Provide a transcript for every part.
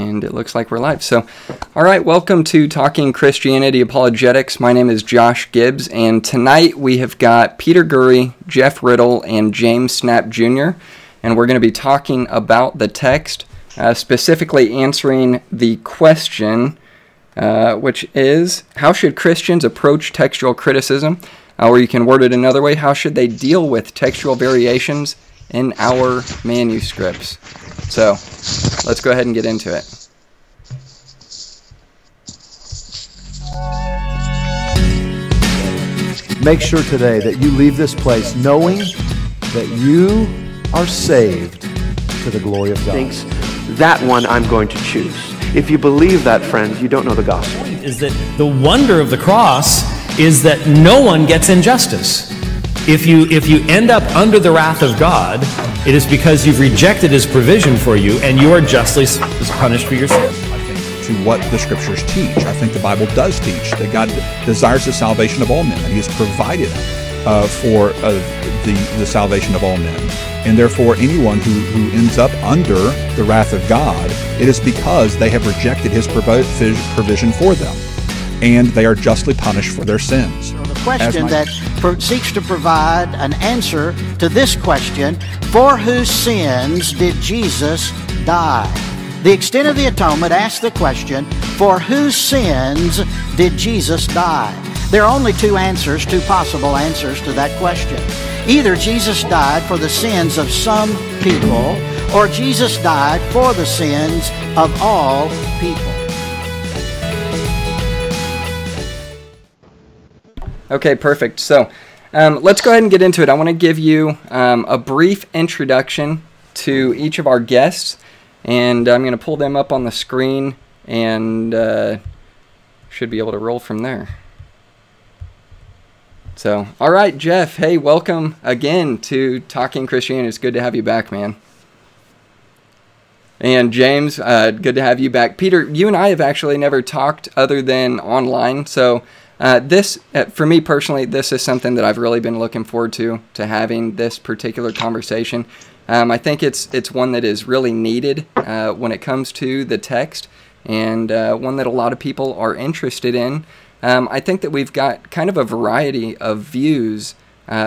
And it looks like we're live. So, all right, welcome to Talking Christianity Apologetics. My name is Josh Gibbs, and tonight we have got Peter Gurry, Jeff Riddle, and James Snapp Jr., and we're going to be talking about the text, uh, specifically answering the question, uh, which is How should Christians approach textual criticism? Uh, or you can word it another way How should they deal with textual variations in our manuscripts? So let's go ahead and get into it. Make sure today that you leave this place knowing that you are saved to the glory of God. Thinks that one I'm going to choose. If you believe that, friends, you don't know the gospel. Is that the wonder of the cross is that no one gets injustice. If you, if you end up under the wrath of God, it is because you've rejected his provision for you and you are justly punished for your sin. To what the scriptures teach. I think the Bible does teach that God desires the salvation of all men, and He has provided uh, for uh, the, the salvation of all men. And therefore, anyone who, who ends up under the wrath of God, it is because they have rejected His provision for them, and they are justly punished for their sins question that seeks to provide an answer to this question For whose sins did Jesus die? The extent of the atonement asks the question For whose sins did Jesus die? There are only two answers, two possible answers to that question. Either Jesus died for the sins of some people, or Jesus died for the sins of all people. Okay, perfect. So um, let's go ahead and get into it. I want to give you um, a brief introduction to each of our guests, and I'm going to pull them up on the screen and uh, should be able to roll from there. So, all right, Jeff. Hey, welcome again to Talking Christianity. It's good to have you back, man. And James, uh, good to have you back. Peter, you and I have actually never talked other than online, so uh, this, uh, for me personally, this is something that I've really been looking forward to, to having this particular conversation. Um, I think it's it's one that is really needed uh, when it comes to the text, and uh, one that a lot of people are interested in. Um, I think that we've got kind of a variety of views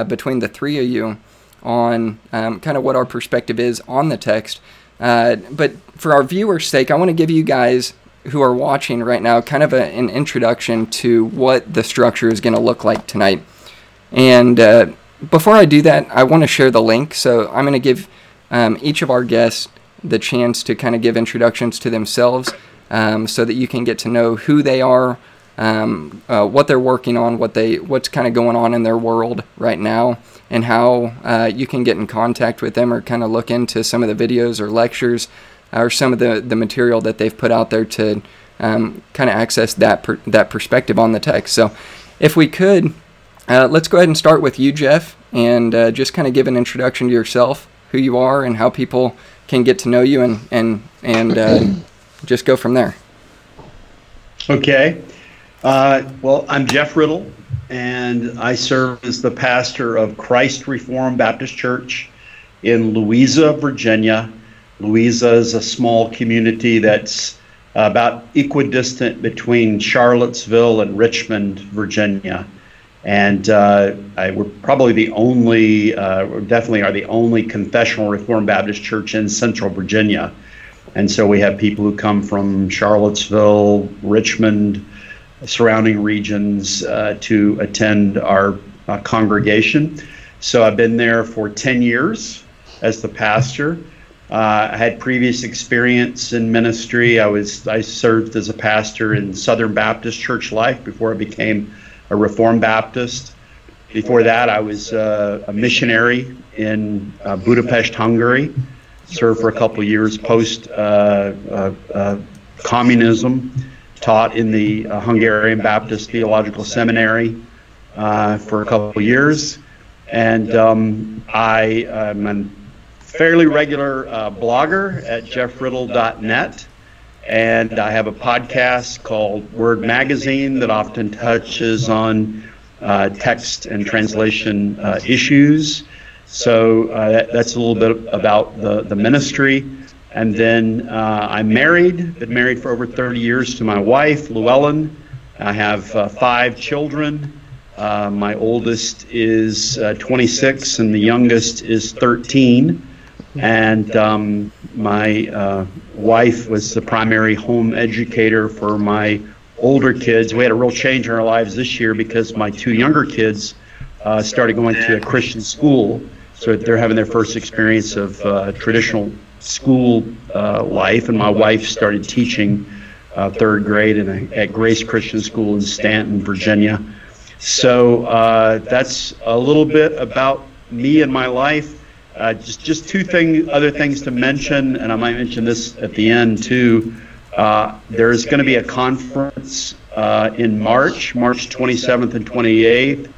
between the three of you on um, kind of what our perspective is on the text. But for our viewers' sake, I want to give you guys who are watching right now kind of a, an introduction to what the structure is going to look like tonight. And uh, before I do that, I want to share the link. So I'm going to give um, each of our guests the chance to kind of give introductions to themselves um, so that you can get to know who they are, um, uh, what they're working on, what they what's kind of going on in their world right now, and how uh, you can get in contact with them or kind of look into some of the videos or lectures or some of the, the material that they've put out there to um, kind of access that per, that perspective on the text. So, if we could, uh, let's go ahead and start with you, Jeff, and uh, just kind of give an introduction to yourself, who you are, and how people can get to know you, and and and uh, just go from there. Okay. Uh, well, I'm Jeff Riddle, and I serve as the pastor of Christ Reformed Baptist Church in Louisa, Virginia Louisa is a small community that's about equidistant between Charlottesville and Richmond, Virginia. And uh, I, we're probably the only, uh, definitely are the only confessional Reformed Baptist church in central Virginia. And so we have people who come from Charlottesville, Richmond, surrounding regions uh, to attend our uh, congregation. So I've been there for 10 years as the pastor. Uh, I had previous experience in ministry. I was I served as a pastor in Southern Baptist Church Life before I became a Reformed Baptist. Before that, I was uh, a missionary in uh, Budapest, Hungary. Served for a couple years post uh, uh, uh, communism. Taught in the Hungarian Baptist Theological Seminary for a couple years, and um, I am an fairly regular uh, blogger at jeffriddle.net. And I have a podcast called Word Magazine that often touches on uh, text and translation uh, issues. So uh, that, that's a little bit about the, the ministry. And then uh, I'm married, been married for over 30 years to my wife, Llewellyn. I have uh, five children. Uh, my oldest is uh, 26 and the youngest is 13. And um, my uh, wife was the primary home educator for my older kids. We had a real change in our lives this year because my two younger kids uh, started going to a Christian school. So they're having their first experience of uh, traditional school uh, life. And my wife started teaching uh, third grade a, at Grace Christian School in Staunton, Virginia. So uh, that's a little bit about me and my life. Uh, just just two thing, other things to mention, and I might mention this at the end too. Uh, there is going to be a conference uh, in March, March 27th and 28th,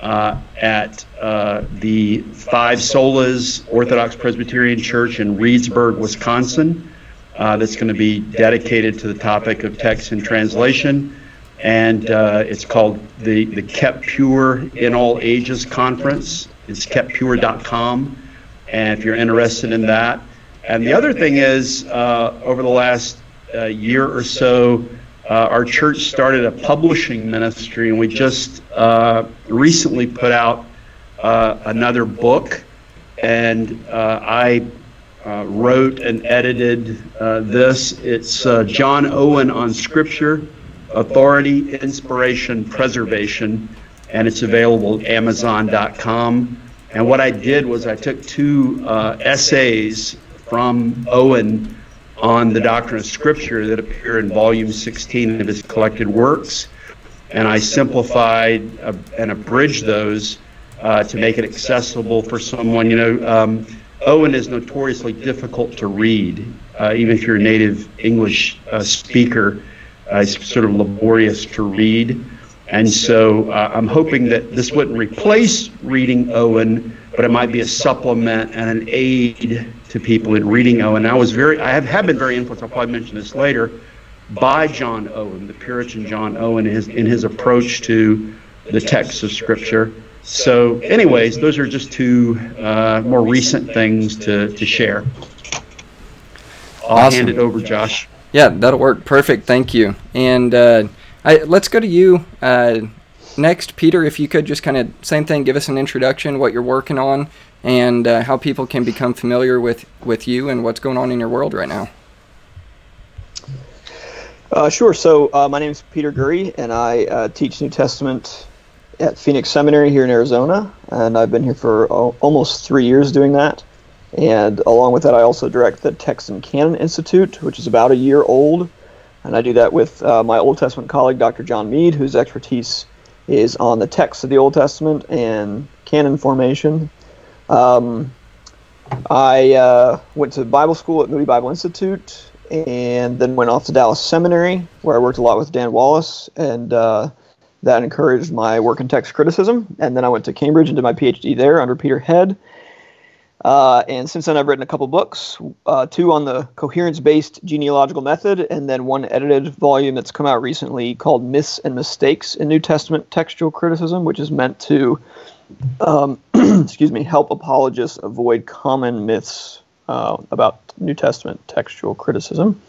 uh, at uh, the Five Solas Orthodox Presbyterian Church in Reedsburg, Wisconsin. Uh, that's going to be dedicated to the topic of text and translation, and it's called the the Kept Pure in All Ages Conference. It's keptpure.com, and if you're interested in that. And the other thing is, uh, over the last uh, year or so, uh, our church started a publishing ministry, and we just uh, recently put out uh, another book. And uh, I wrote and edited this. It's John Owen on Scripture, Authority, Inspiration, Preservation, and it's available at Amazon.com. And what I did was I took two essays from Owen on the doctrine of Scripture that appear in volume 16 of his collected works. And I simplified uh, and abridged those uh, to make it accessible for someone. You know, um, Owen is notoriously difficult to read, uh, even if you're a native English uh, speaker. Uh, it's sort of laborious to read. And so uh, I'm hoping that this wouldn't replace reading Owen, but it might be a supplement and an aid to people in reading Owen. I was very, I have, have been very influenced. I'll probably mention this later, by John Owen, the Puritan John Owen, in his, in his approach to the text of Scripture. So, anyways, those are just two uh, more recent things to, to share. I'll Awesome. hand it over, Josh. Yeah, that'll work. Perfect. Thank you. And uh, I, let's go to you uh, next, Peter. If you could just kind of same thing, give us an introduction, what you're working on, and uh, how people can become familiar with with you and what's going on in your world right now. Uh, sure. So uh, my name is Peter Gurry, and I uh, teach New Testament at Phoenix Seminary here in Arizona, and I've been here for al- almost three years doing that. And along with that, I also direct the Text and Canon Institute, which is about a year old, and I do that with uh, my Old Testament colleague, Dr. John Meade, whose expertise is on the texts of the Old Testament and canon formation. Um, I uh, went to Bible school at Moody Bible Institute and then went off to Dallas Seminary, where I worked a lot with Dan Wallace, and uh, that encouraged my work in text criticism. And then I went to Cambridge and did my PhD there under Peter Head. Uh, and since then, I've written a couple books, uh, two on the coherence based genealogical method, and then one edited volume that's come out recently called Myths and Mistakes in New Testament Textual Criticism, which is meant to, um, excuse me, help apologists avoid common myths uh, about New Testament textual criticism.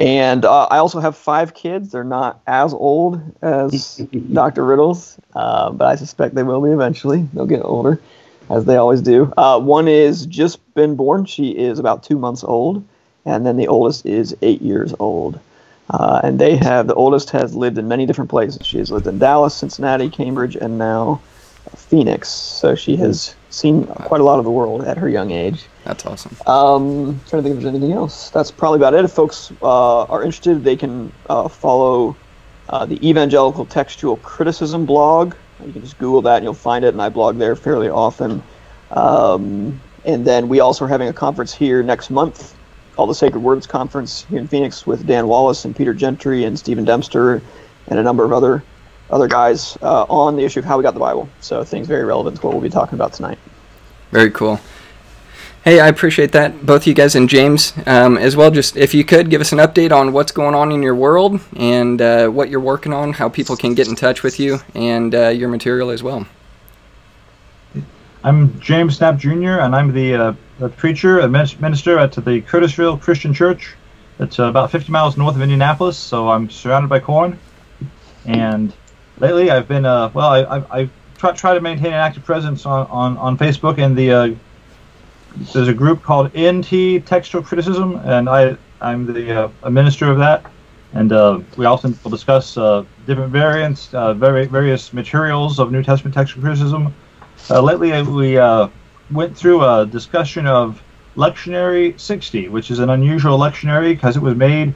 And uh, I also have five kids. They're not as old as Dr. Riddle's, uh, but I suspect they will be eventually. They'll get older, as they always do. Uh, one is just been born. She is about two months old. And then the oldest is eight years old. Uh, and they have, the oldest has lived in many different places. She has lived in Dallas, Cincinnati, Cambridge, and now Phoenix. So she has seen quite a lot of the world at her young age. That's awesome. Um, trying to think if there's anything else. That's probably about it. If folks uh, are interested, they can uh, follow uh, the Evangelical Textual Criticism blog. You can just Google that and you'll find it, and I blog there fairly often. Um, and then we also are having a conference here next month called the Sacred Words Conference here in Phoenix with Dan Wallace and Peter Gentry and Stephen Dempster and a number of other other guys uh, on the issue of how we got the Bible. So things very relevant to what we'll be talking about tonight. Very cool. Hey, I appreciate that, both you guys and James um, as well. Just if you could give us an update on what's going on in your world and uh, what you're working on, how people can get in touch with you and uh, your material as well. I'm James Snapp Jr., and I'm the, uh, the preacher, a minister at the Curtisville Christian Church. It's uh, about 50 miles north of Indianapolis, so I'm surrounded by corn. And lately, I've been uh, well. I, I, I try, try to maintain an active presence on, on, on Facebook, and the uh, there's a group called NT Textual Criticism, and I I'm the uh, minister of that. And uh, we often will discuss uh, different variants, uh, very, various materials of New Testament textual criticism. Uh, lately, we uh, went through a discussion of Lectionary 60, which is an unusual lectionary because it was made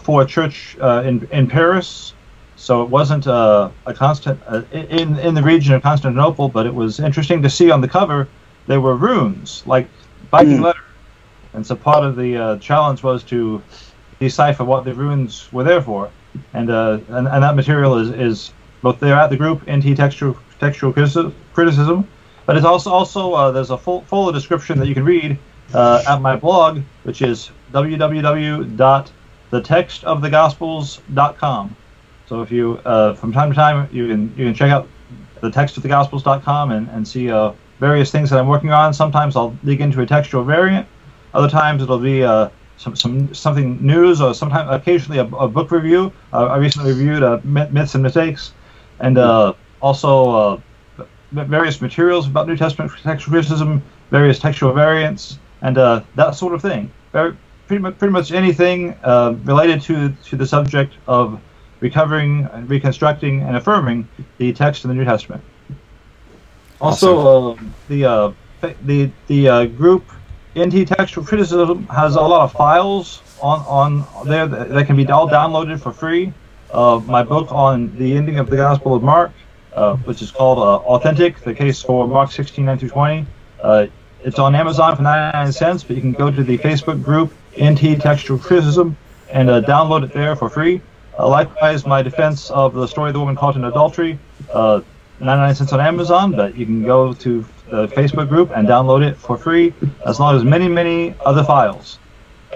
for a church in, in Paris. So it wasn't a constant in in the region of Constantinople, but it was interesting to see on the cover there were runes like Viking mm. letter, and so part of the challenge was to decipher what the runes were there for. And, uh, and, and that material is, is both there at the group, NT Textual, textual Criticism, but it's also, also uh, there's a full, full description that you can read uh, at my blog, which is www.thetextofthegospels.com. So if you, uh, from time to time, you can you can check out the textofthegospels.com and, and see uh, various things that I'm working on. Sometimes I'll dig into a textual variant. Other times it'll be uh, some, some something news or sometimes occasionally a, a book review. Uh, I recently reviewed uh, Myths and Mistakes, and uh, also uh, various materials about New Testament textual criticism, various textual variants, and uh, that sort of thing. Very, pretty much pretty much anything related to to the subject of recovering, and reconstructing, and affirming the text in the New Testament. Also, awesome. the the the group NT Textual Criticism has a lot of files on, on there that, that can be all downloaded for free. Uh, my book on the ending of the Gospel of Mark, uh, which is called uh, Authentic, the case for Mark 16, 9 through 20. Uh, it's on Amazon for 99 cents, but you can go to the Facebook group NT Textual Criticism and uh, download it there for free. Uh, likewise, my defense of the story of the woman caught in adultery, 99 cents on Amazon, but you can go to the Facebook group and download it for free, as long as many, many other files.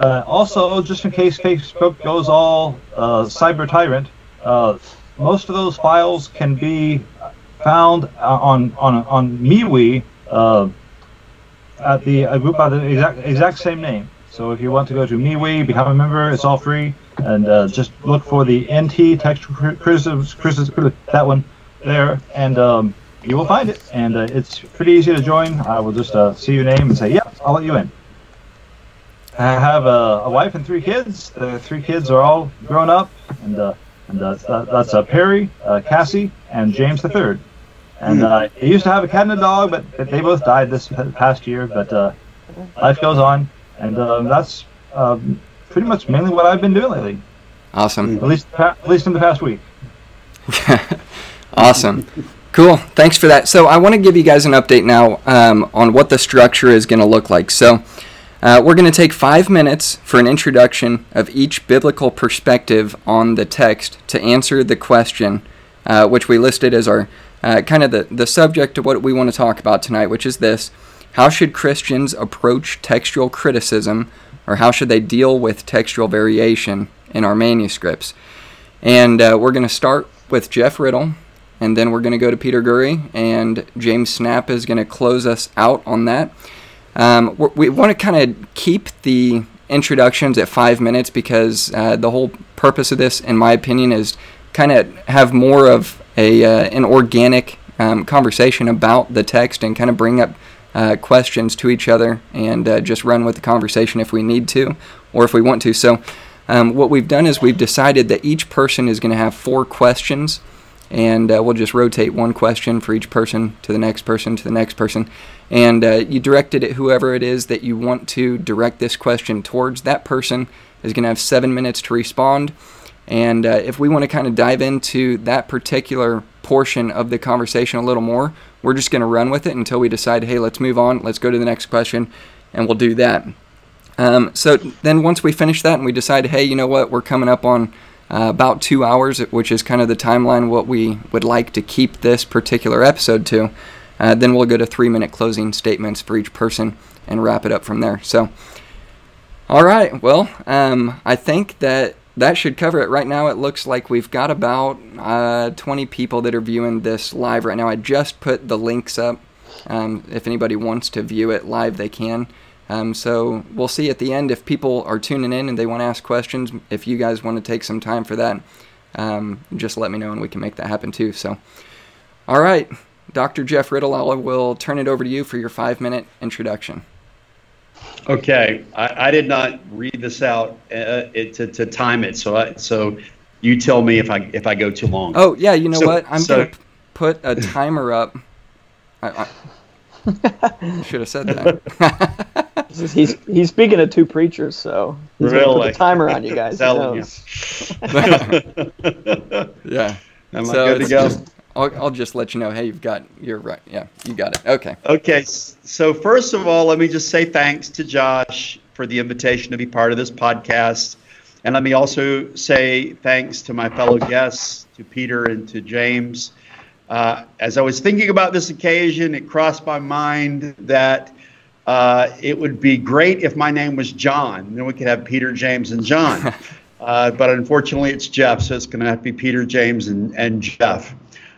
Uh, also, just in case Facebook goes all uh, cyber tyrant, uh, most of those files can be found on on on MeWe uh, at the a group by the exact exact same name. So if you want to go to MeWe, become a member, it's all free, and uh, just look for the NT Text criticism that one there, and um, you will find it, and uh, it's pretty easy to join. I will just uh, see your name and say, "Yeah, I'll let you in." I have a, a wife and three kids. The three kids are all grown up, and uh, and uh, that's uh, Perry, uh, Cassie, and James the third. And uh, I used to have a cat and a dog, but they both died this past year. But uh, life goes on, and um, that's um, pretty much mainly what I've been doing lately. Awesome. At least, at least in the past week. awesome. Cool. Thanks for that. So I want to give you guys an update now um, on what the structure is going to look like. So uh, we're going to take five minutes for an introduction of each biblical perspective on the text to answer the question, uh, which we listed as our uh, kind of the, the subject of what we want to talk about tonight, which is this How should Christians approach textual criticism, or how should they deal with textual variation in our manuscripts? And uh, we're going to start with Jeff Riddle and then we're going to go to Peter Gurry, and James Snapp is going to close us out on that. Um, we want to kind of keep the introductions at five minutes because uh, the whole purpose of this, in my opinion, is kind of have more of a uh, an organic um, conversation about the text and kind of bring up uh, questions to each other and uh, just run with the conversation if we need to or if we want to. So. Um, what we've done is we've decided that each person is going to have four questions and uh, we'll just rotate one question for each person to the next person to the next person. And uh, you direct it at whoever it is that you want to direct this question towards. That person is going to have seven minutes to respond. And uh, if we want to kind of dive into that particular portion of the conversation a little more, we're just going to run with it until we decide, hey, let's move on, let's go to the next question, and we'll do that. Um, so then once we finish that and we decide, hey, you know what, we're coming up on uh, about two hours, which is kind of the timeline what we would like to keep this particular episode to. Uh, then we'll go to three minute closing statements for each person and wrap it up from there. So, all right, well, um, I think that that should cover it. Right now, it looks like we've got about uh, 20 people that are viewing this live right now. I just put the links up Um, if anybody wants to view it live, they can. Um, so we'll see at the end if people are tuning in and they want to ask questions. If you guys want to take some time for that, um, just let me know and we can make that happen too. So, all right, Dr. Jeff Riddle, I will turn it over to you for your five minute introduction. Okay, I, I did not read this out uh, it, to, to time it, so I, so you tell me if I if I go too long. Oh yeah, you know So- what? I'm so- gonna p- put a timer up. I, I should have said that. He's, he's he's speaking to two preachers, so he's gonna put Really? the timer on you guys. Who Telling you. yeah. Am I So good to it's go? just- I'll, I'll just let you know. Hey, you've got. You're right. Yeah, you got it. Okay. Okay, so first of all, let me just say thanks to Josh for the invitation to be part of this podcast. And let me also say thanks to my fellow guests, to Peter and to James. Uh, as I was thinking about this occasion, it crossed my mind that uh, it would be great if my name was John. Then we could have Peter, James, and John. uh, but unfortunately, it's Jeff, so it's going to have to be Peter, James, and, and Jeff.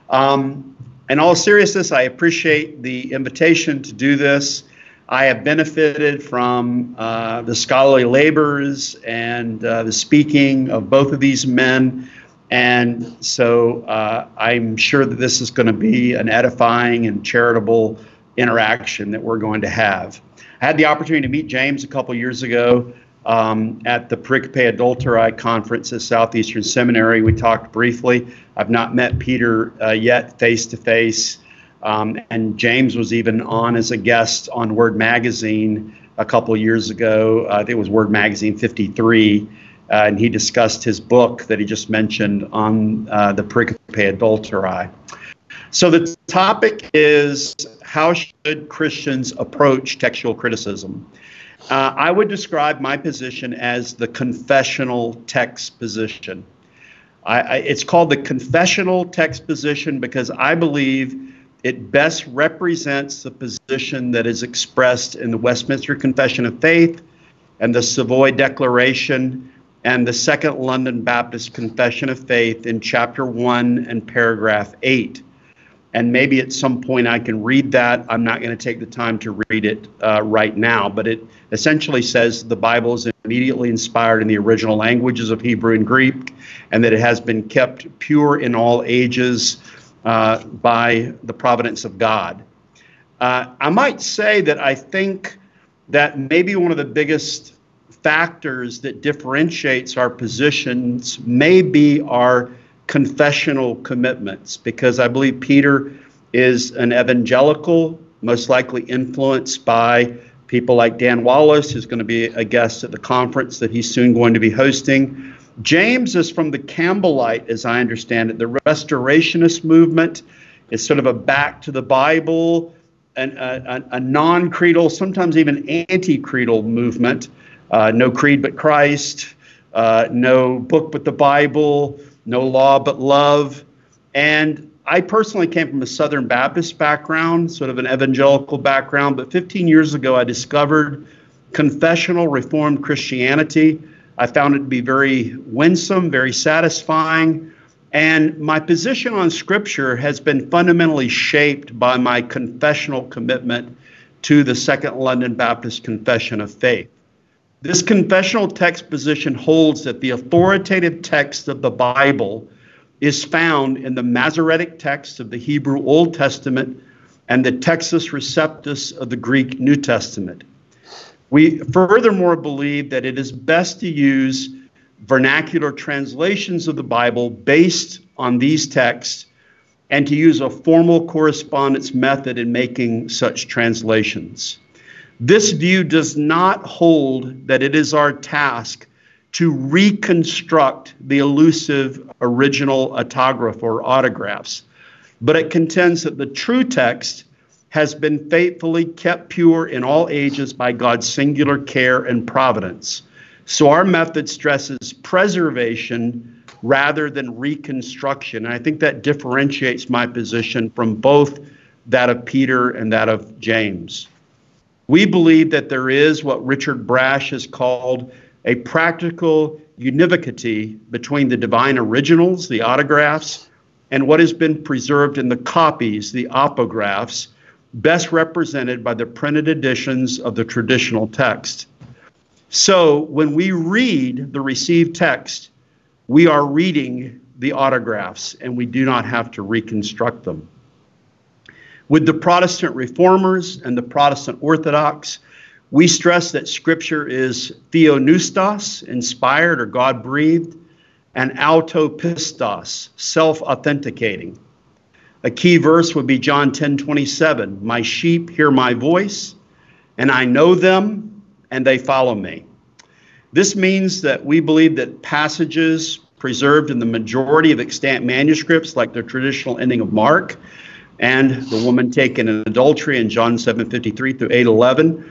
Um, in all seriousness, I appreciate the invitation to do this. I have benefited from uh, the scholarly labors and uh, the speaking of both of these men. And so uh, I'm sure that this is going to be an edifying and charitable interaction that we're going to have. I had the opportunity to meet James a couple years ago um, at the Pericope Adulterae conference at Southeastern Seminary. We talked briefly. I've not met Peter uh, yet face to face. And James was even on as a guest on Word Magazine a couple years ago. Uh, I think it was Word Magazine 53. Uh, and he discussed his book that he just mentioned on uh, the Pericope Adulterae. So the topic is how should Christians approach textual criticism? Uh, I would describe my position as the confessional text position. I, I, it's called the confessional text position because I believe it best represents the position that is expressed in the Westminster Confession of Faith and the Savoy Declaration and the Second London Baptist Confession of Faith in chapter 1 and paragraph 8 and maybe at some point I can read that. I'm not going to take the time to read it uh, right now, but it essentially says the Bible is immediately inspired in the original languages of Hebrew and Greek, and that it has been kept pure in all ages uh, by the providence of God. Uh, I might say that I think that maybe one of the biggest factors that differentiates our positions may be our confessional commitments because I believe Peter is an evangelical, most likely influenced by people like Dan Wallace, who's going to be a guest at the conference that he's soon going to be hosting. James is from the Campbellite, as I understand it, the Restorationist movement. is sort of a back to the Bible, an, a, a non creedal, sometimes even anti creedal movement. Uh, no creed but Christ, uh, no book but the Bible, no law but love. And I personally came from a Southern Baptist background, sort of an evangelical background, but 15 years ago I discovered confessional Reformed Christianity. I found it to be very winsome, very satisfying. And my position on Scripture has been fundamentally shaped by my confessional commitment to the Second London Baptist Confession of Faith. This confessional text position holds that the authoritative text of the Bible is found in the Masoretic text of the Hebrew Old Testament and the Textus Receptus of the Greek New Testament. We furthermore believe that it is best to use vernacular translations of the Bible based on these texts and to use a formal correspondence method in making such translations. This view does not hold that it is our task to reconstruct the elusive original autograph or autographs, but it contends that the true text has been faithfully kept pure in all ages by God's singular care and providence. So our method stresses preservation rather than reconstruction. And I think that differentiates my position from both that of Peter and that of James. We believe that there is what Richard Brash has called a practical univocity between the divine originals, the autographs, and what has been preserved in the copies, the apographs, best represented by the printed editions of the traditional text. So when we read the received text, we are reading the autographs and we do not have to reconstruct them. With the Protestant reformers and the Protestant Orthodox, we stress that Scripture is theopneustos, inspired or God breathed, and autopistos, self authenticating. A key verse would be John 10 27. My sheep hear my voice, and I know them, and they follow me. This means that we believe that passages preserved in the majority of extant manuscripts, like the traditional ending of Mark, and the woman taken in adultery in John 7:53 through 8:11,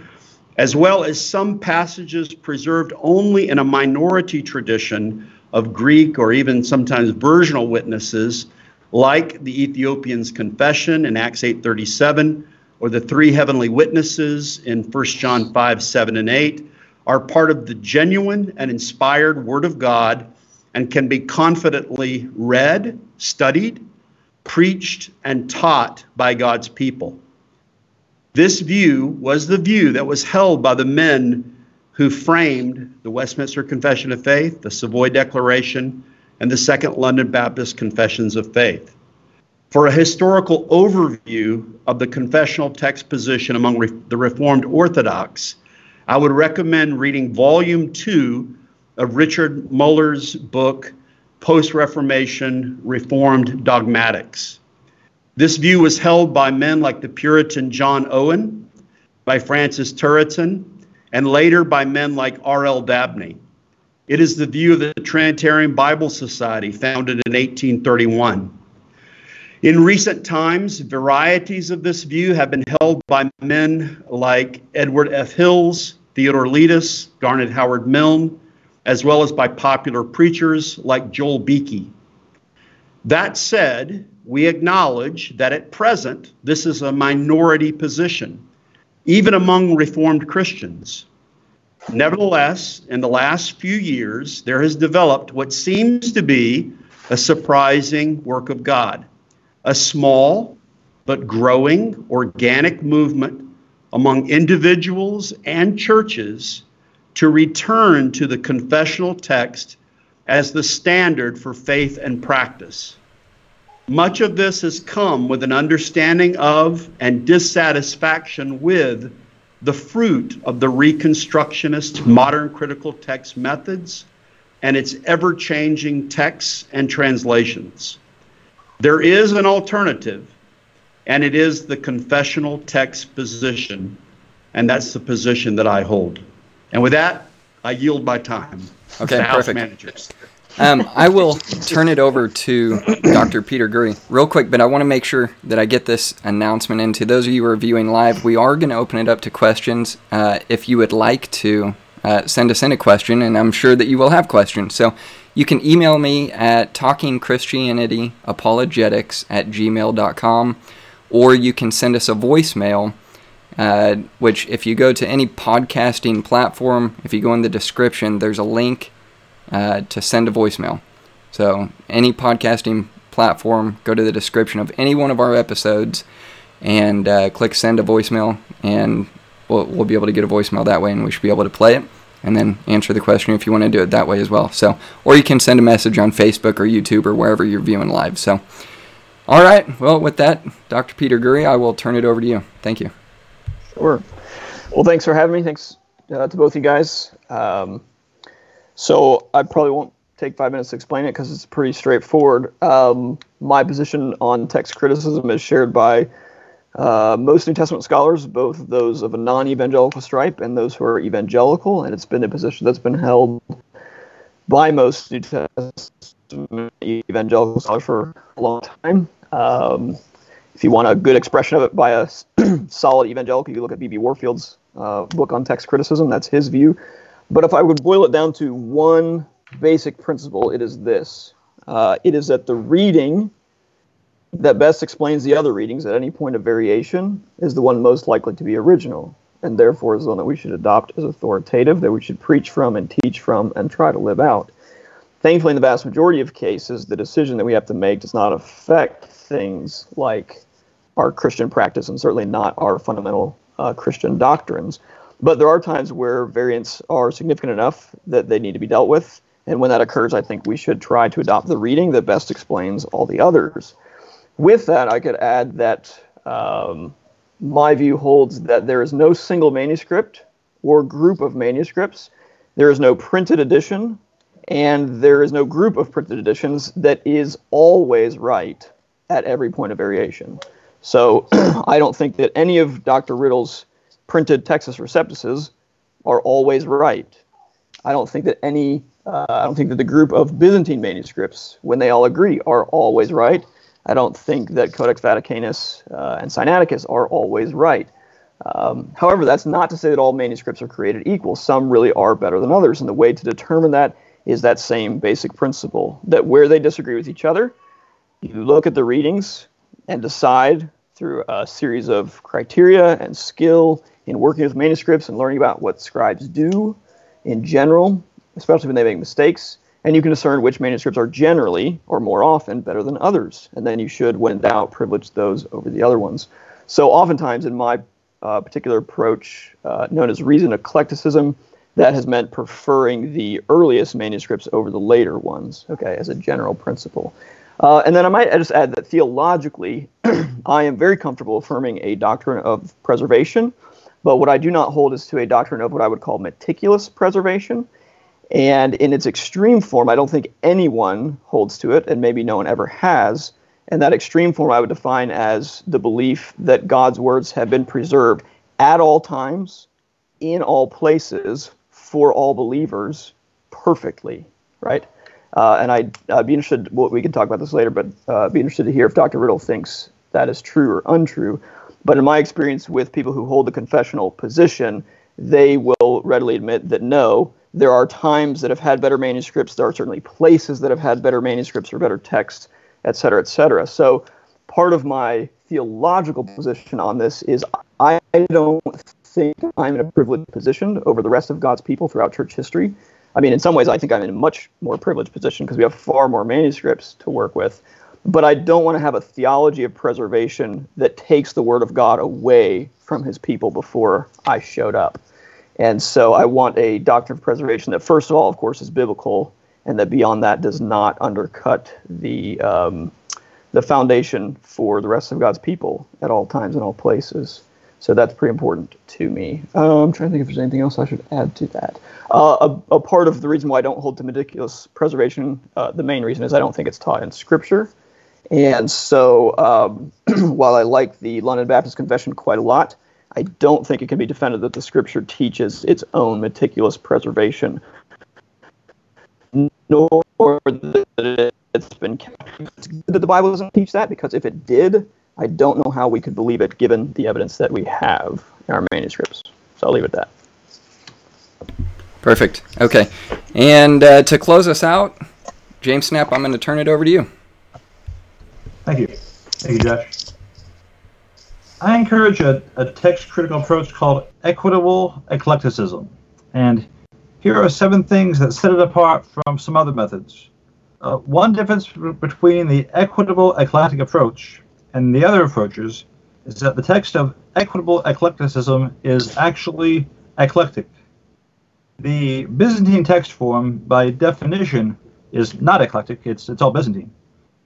as well as some passages preserved only in a minority tradition of Greek or even sometimes versional witnesses, like the Ethiopian's confession in Acts 8:37 or the three heavenly witnesses in 1 John 5, 7, and 8, are part of the genuine and inspired Word of God and can be confidently read, studied, preached, and taught by God's people. This view was the view that was held by the men who framed the Westminster Confession of Faith, the Savoy Declaration, and the Second London Baptist Confessions of Faith. For a historical overview of the confessional text position among re- the Reformed Orthodox, I would recommend reading Volume 2 of Richard Muller's book, post Reformation Reformed Dogmatics. This view was held by men like the Puritan John Owen, by Francis Turretin, and later by men like R.L. Dabney. It is the view of the Trinitarian Bible Society, founded in 1831. In recent times, varieties of this view have been held by men like Edward F. Hills, Theodore Letis, Garnet Howard Milne, as well as by popular preachers like Joel Beeke. That said, we acknowledge that at present this is a minority position, even among Reformed Christians. Nevertheless, in the last few years, there has developed what seems to be a surprising work of God, a small but growing organic movement among individuals and churches to return to the confessional text as the standard for faith and practice. Much of this has come with an understanding of and dissatisfaction with the fruit of the Reconstructionist modern critical text methods and its ever changing texts and translations. There is an alternative, and it is the confessional text position, and that's the position that I hold. And with that, I yield my time. Okay, to House managers. Um, I will turn it over to Dr. Peter Gurry real quick, but I want to make sure that I get this announcement into those of you who are viewing live. We are going to open it up to questions. Uh, if you would like to uh, send us in a question, and I'm sure that you will have questions. So you can email me at talkingchristianityapologetics at gmail.com, or you can send us a voicemail uh, which if you go to any podcasting platform, if you go in the description, there's a link uh, to send a voicemail. So any podcasting platform, go to the description of any one of our episodes and uh, click send a voicemail, and we'll, we'll be able to get a voicemail that way, and we should be able to play it and then answer the question if you want to do it that way as well. So, or you can send a message on Facebook or YouTube or wherever you're viewing live. So, all right. Well, with that, Dr. Peter Gurry, I will turn it over to you. Thank you. Sure. Well, thanks for having me. Thanks uh, to both of you guys. Um, so I probably won't take five minutes to explain it because it's pretty straightforward. Um, my position on text criticism is shared by uh, most New Testament scholars, both those of a non-evangelical stripe and those who are evangelical, and it's been a position that's been held by most New Testament evangelical scholars for a long time. Um, if you want a good expression of it by a solid evangelical, you look at B.B. Warfield's uh, book on text criticism. That's his view. But if I would boil it down to one basic principle, it is this: uh, it is that the reading that best explains the other readings at any point of variation is the one most likely to be original, and therefore is the one that we should adopt as authoritative, that we should preach from and teach from and try to live out. Thankfully, in the vast majority of cases, the decision that we have to make does not affect things like our Christian practice and certainly not our fundamental uh, Christian doctrines. But there are times where variants are significant enough that they need to be dealt with. And when that occurs, I think we should try to adopt the reading that best explains all the others. With that, I could add that um, my view holds that there is no single manuscript or group of manuscripts, there is no printed edition, and there is no group of printed editions that is always right at every point of variation. So I don't think that any of Dr. Riddle's printed Textus Receptuses are always right. I don't think that any, uh, I don't think that the group of Byzantine manuscripts, when they all agree, are always right. I don't think that Codex Vaticanus uh, and Sinaiticus are always right. Um, however, that's not to say that all manuscripts are created equal. Some really are better than others, and the way to determine that is that same basic principle that where they disagree with each other, you look at the readings and decide through a series of criteria and skill in working with manuscripts and learning about what scribes do in general, especially when they make mistakes. And you can discern which manuscripts are generally or more often better than others. And then you should, when doubt, privilege those over the other ones. So, oftentimes, in my uh, particular approach, uh, known as reasoned eclecticism, that has meant preferring the earliest manuscripts over the later ones, okay, as a general principle. Uh, and then I might just add that theologically, I am very comfortable affirming a doctrine of preservation, but what I do not hold is to a doctrine of what I would call meticulous preservation. And in its extreme form, I don't think anyone holds to it, and maybe no one ever has. And that extreme form I would define as the belief that God's words have been preserved at all times, in all places, for all believers, perfectly, right? Uh, and I'd, I'd, be interested, well, we can talk about this later, but uh, be interested to hear if Dr. Riddle thinks that is true or untrue. But in my experience with people who hold the confessional position, they will readily admit that no, there are times that have had better manuscripts. There are certainly places that have had better manuscripts or better texts, et cetera, et cetera. So part of my theological position on this is I don't think I'm in a privileged position over the rest of God's people throughout church history. I mean, in some ways, I think I'm in a much more privileged position because we have far more manuscripts to work with. But I don't want to have a theology of preservation that takes the word of God away from his people before I showed up. And so I want a doctrine of preservation that, first of all, of course, is biblical, and that beyond that does not undercut the um, the foundation for the rest of God's people at all times and all places. So that's pretty important to me. Uh, I'm trying to think if there's anything else I should add to that. Uh, a, a, part of the reason why I don't hold to meticulous preservation, uh, the main reason is I don't think it's taught in Scripture. And so um, while I like the London Baptist Confession quite a lot, I don't think it can be defended that the Scripture teaches its own meticulous preservation, nor that it's been that the Bible doesn't teach that, because if it did, I don't know how we could believe it given the evidence that we have in our manuscripts. So I'll leave it at that. Perfect. Okay. And uh, to close us out, James Snapp, I'm going to turn it over to you. Thank you. Thank you, Josh. I encourage a, a text critical approach called equitable eclecticism. And here are seven things that set it apart from some other methods. Uh, one difference between the equitable eclectic approach and the other approaches is that the text of equitable eclecticism is actually eclectic. The Byzantine text form, by definition, is not eclectic, it's, it's all Byzantine.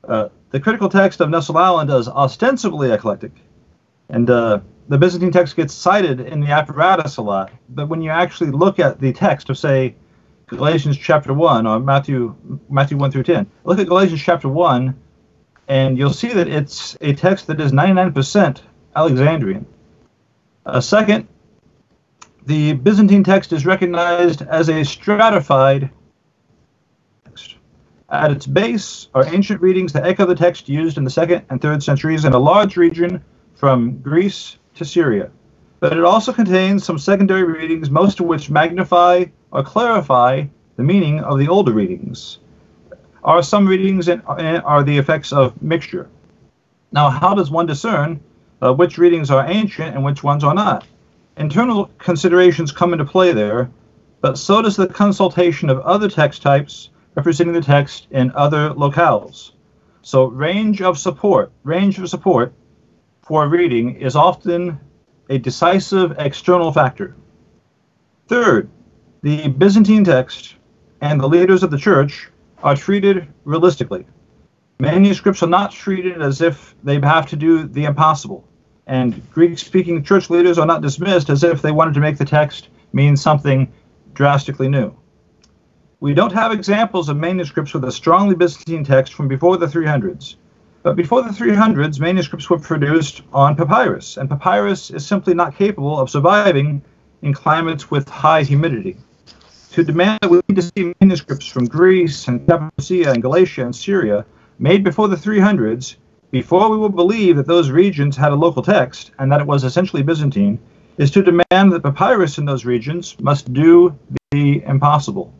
Uh, the critical text of Nestle Aland is ostensibly eclectic, and uh, the Byzantine text gets cited in the apparatus a lot. But when you actually look at the text of, say, Galatians chapter 1 or Matthew Matthew 1 through 10, look at Galatians chapter 1, and you'll see that it's a text that is 99% Alexandrian. Second, the Byzantine text is recognized as a stratified text. At its base are ancient readings that echo the text used in the second and third centuries in a large region from Greece to Syria. But it also contains some secondary readings, most of which magnify or clarify the meaning of the older readings. Are some readings in, are the effects of mixture? Now, how does one discern uh, which readings are ancient and which ones are not? Internal considerations come into play there, but so does the consultation of other text types representing the text in other locales. So range of support, range of support for reading is often a decisive external factor. Third, the Byzantine text and the leaders of the church are treated realistically. Manuscripts are not treated as if they have to do the impossible, and Greek speaking church leaders are not dismissed as if they wanted to make the text mean something drastically new. We don't have examples of manuscripts with a strongly Byzantine text from before the 300s. But before the 300s, manuscripts were produced on papyrus, and papyrus is simply not capable of surviving in climates with high humidity. To demand that we need to see manuscripts from Greece and Cappadocia and Galatia and Syria made before the 300s, before we will believe that those regions had a local text and that it was essentially Byzantine, is to demand that papyrus in those regions must do the impossible.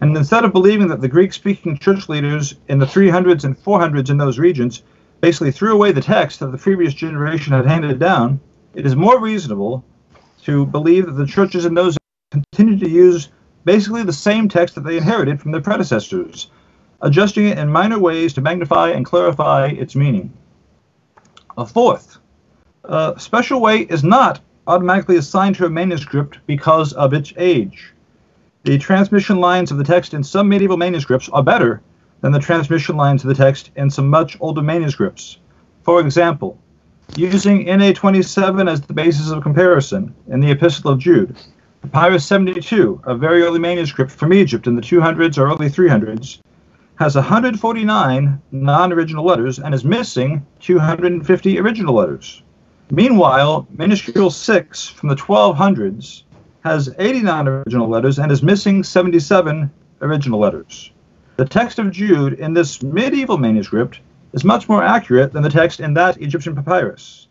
And instead of believing that the Greek speaking church leaders in the 300s and 400s in those regions basically threw away the text that the previous generation had handed down, it is more reasonable to believe that the churches in those continued to use basically the same text that they inherited from their predecessors, adjusting it in minor ways to magnify and clarify its meaning. A fourth, uh, special weight is not automatically assigned to a manuscript because of its age. The transmission lines of the text in some medieval manuscripts are better than the transmission lines of the text in some much older manuscripts. For example, using NA27 as the basis of comparison in the Epistle of Jude, Papyrus 72, a very early manuscript from Egypt in the 200s or early 300s, has 149 non original letters and is missing 250 original letters. Meanwhile, Minuscule 6 from the 1200s has 89 original letters and is missing 77 original letters. The text of Jude in this medieval manuscript is much more accurate than the text in that Egyptian papyrus.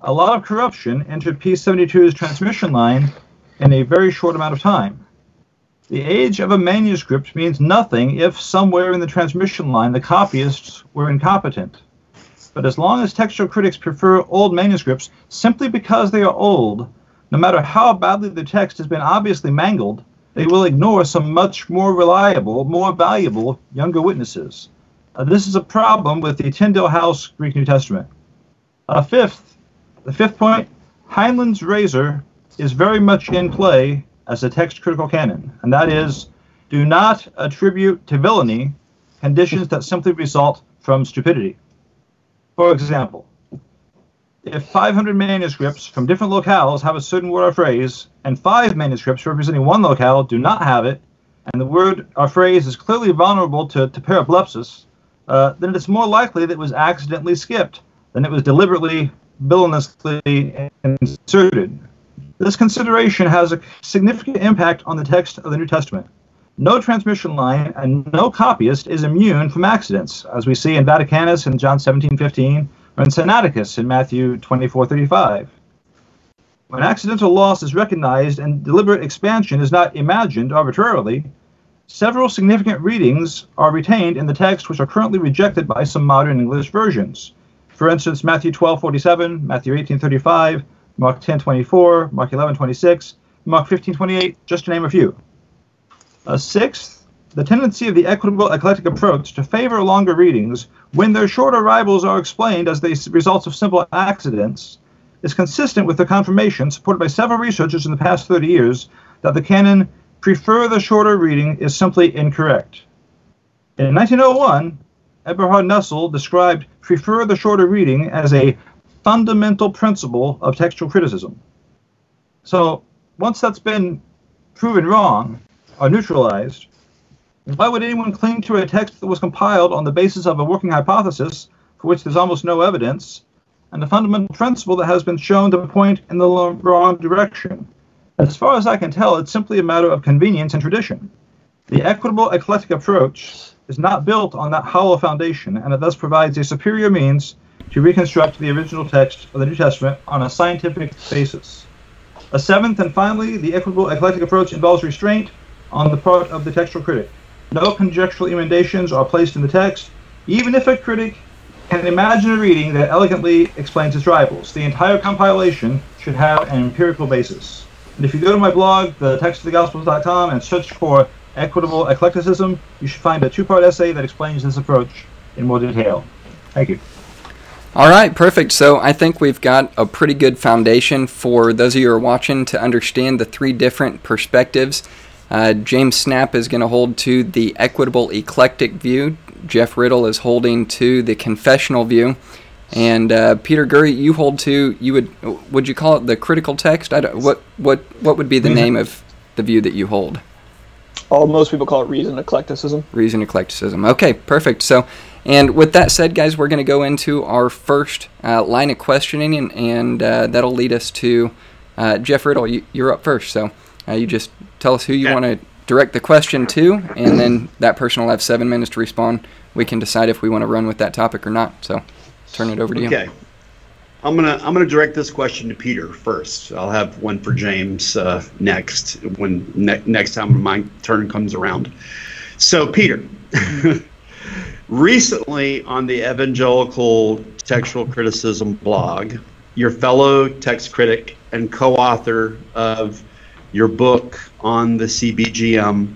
A lot of corruption entered P72's transmission line in a very short amount of time. The age of a manuscript means nothing if somewhere in the transmission line the copyists were incompetent. But as long as textual critics prefer old manuscripts simply because they are old, no matter how badly the text has been obviously mangled, they will ignore some much more reliable, more valuable younger witnesses. Uh, this is a problem with the Tyndale House Greek New Testament. Uh, fifth, the fifth point, Heinlein's razor is very much in play as a text critical canon, and that is do not attribute to villainy conditions that simply result from stupidity. For example, if 500 manuscripts from different locales have a certain word or phrase, and five manuscripts representing one locale do not have it, and the word or phrase is clearly vulnerable to, to parablepsis, uh, then it is more likely that it was accidentally skipped than it was deliberately villainously inserted. This consideration has a significant impact on the text of the New Testament. No transmission line and no copyist is immune from accidents, as we see in Vaticanus in John 17:15 and Sinaiticus in Matthew 24:35. When accidental loss is recognized and deliberate expansion is not imagined arbitrarily, several significant readings are retained in the text which are currently rejected by some modern English versions. For instance, Matthew 12:47, Matthew 18:35, Mark 10:24, Mark 11:26, Mark 15:28, just to name a few. Sixth the tendency of the equitable eclectic approach to favor longer readings when their shorter rivals are explained as the results of simple accidents is consistent with the confirmation supported by several researchers in the past 30 years that the canon prefer the shorter reading is simply incorrect. In 1901, Eberhard Nestle described prefer the shorter reading as a fundamental principle of textual criticism. So once that's been proven wrong or neutralized, why would anyone cling to a text that was compiled on the basis of a working hypothesis for which there's almost no evidence, and a fundamental principle that has been shown to point in the wrong direction? As far as I can tell, it's simply a matter of convenience and tradition. The equitable eclectic approach is not built on that hollow foundation, and it thus provides a superior means to reconstruct the original text of the New Testament on a scientific basis. A seventh and finally, the equitable eclectic approach involves restraint on the part of the textual critic. No conjectural emendations are placed in the text, even if a critic can imagine a reading that elegantly explains its rivals. The entire compilation should have an empirical basis. And if you go to my blog, thetextofthegospels.com, and search for equitable eclecticism, you should find a two-part essay that explains this approach in more detail. Thank you. All right, perfect. So I think we've got a pretty good foundation for those of you who are watching to understand the three different perspectives. Uh, James Snapp is going to hold to the equitable eclectic view. Jeff Riddle is holding to the confessional view. And uh, Peter Gurry, you hold to you would would you call it the critical text? I don't, what what what would be the name of the view that you hold? Oh, most people call it reasoned eclecticism. Reasoned eclecticism. Okay, perfect. So, and with that said, guys, we're going to go into our first uh, line of questioning, and, and uh, that'll lead us to uh, Jeff Riddle. You, are up first, so uh, you just tell us who you want to direct the question to, and then that person will have seven minutes to respond. We can decide if we want to run with that topic or not. So, turn it over to okay. you. Okay. I'm gonna I'm gonna direct this question to Peter first. I'll have one for James uh, next when ne- next time my turn comes around. So Peter, recently on the Evangelical Textual Criticism blog, your fellow text critic and co-author of your book on the CBGM,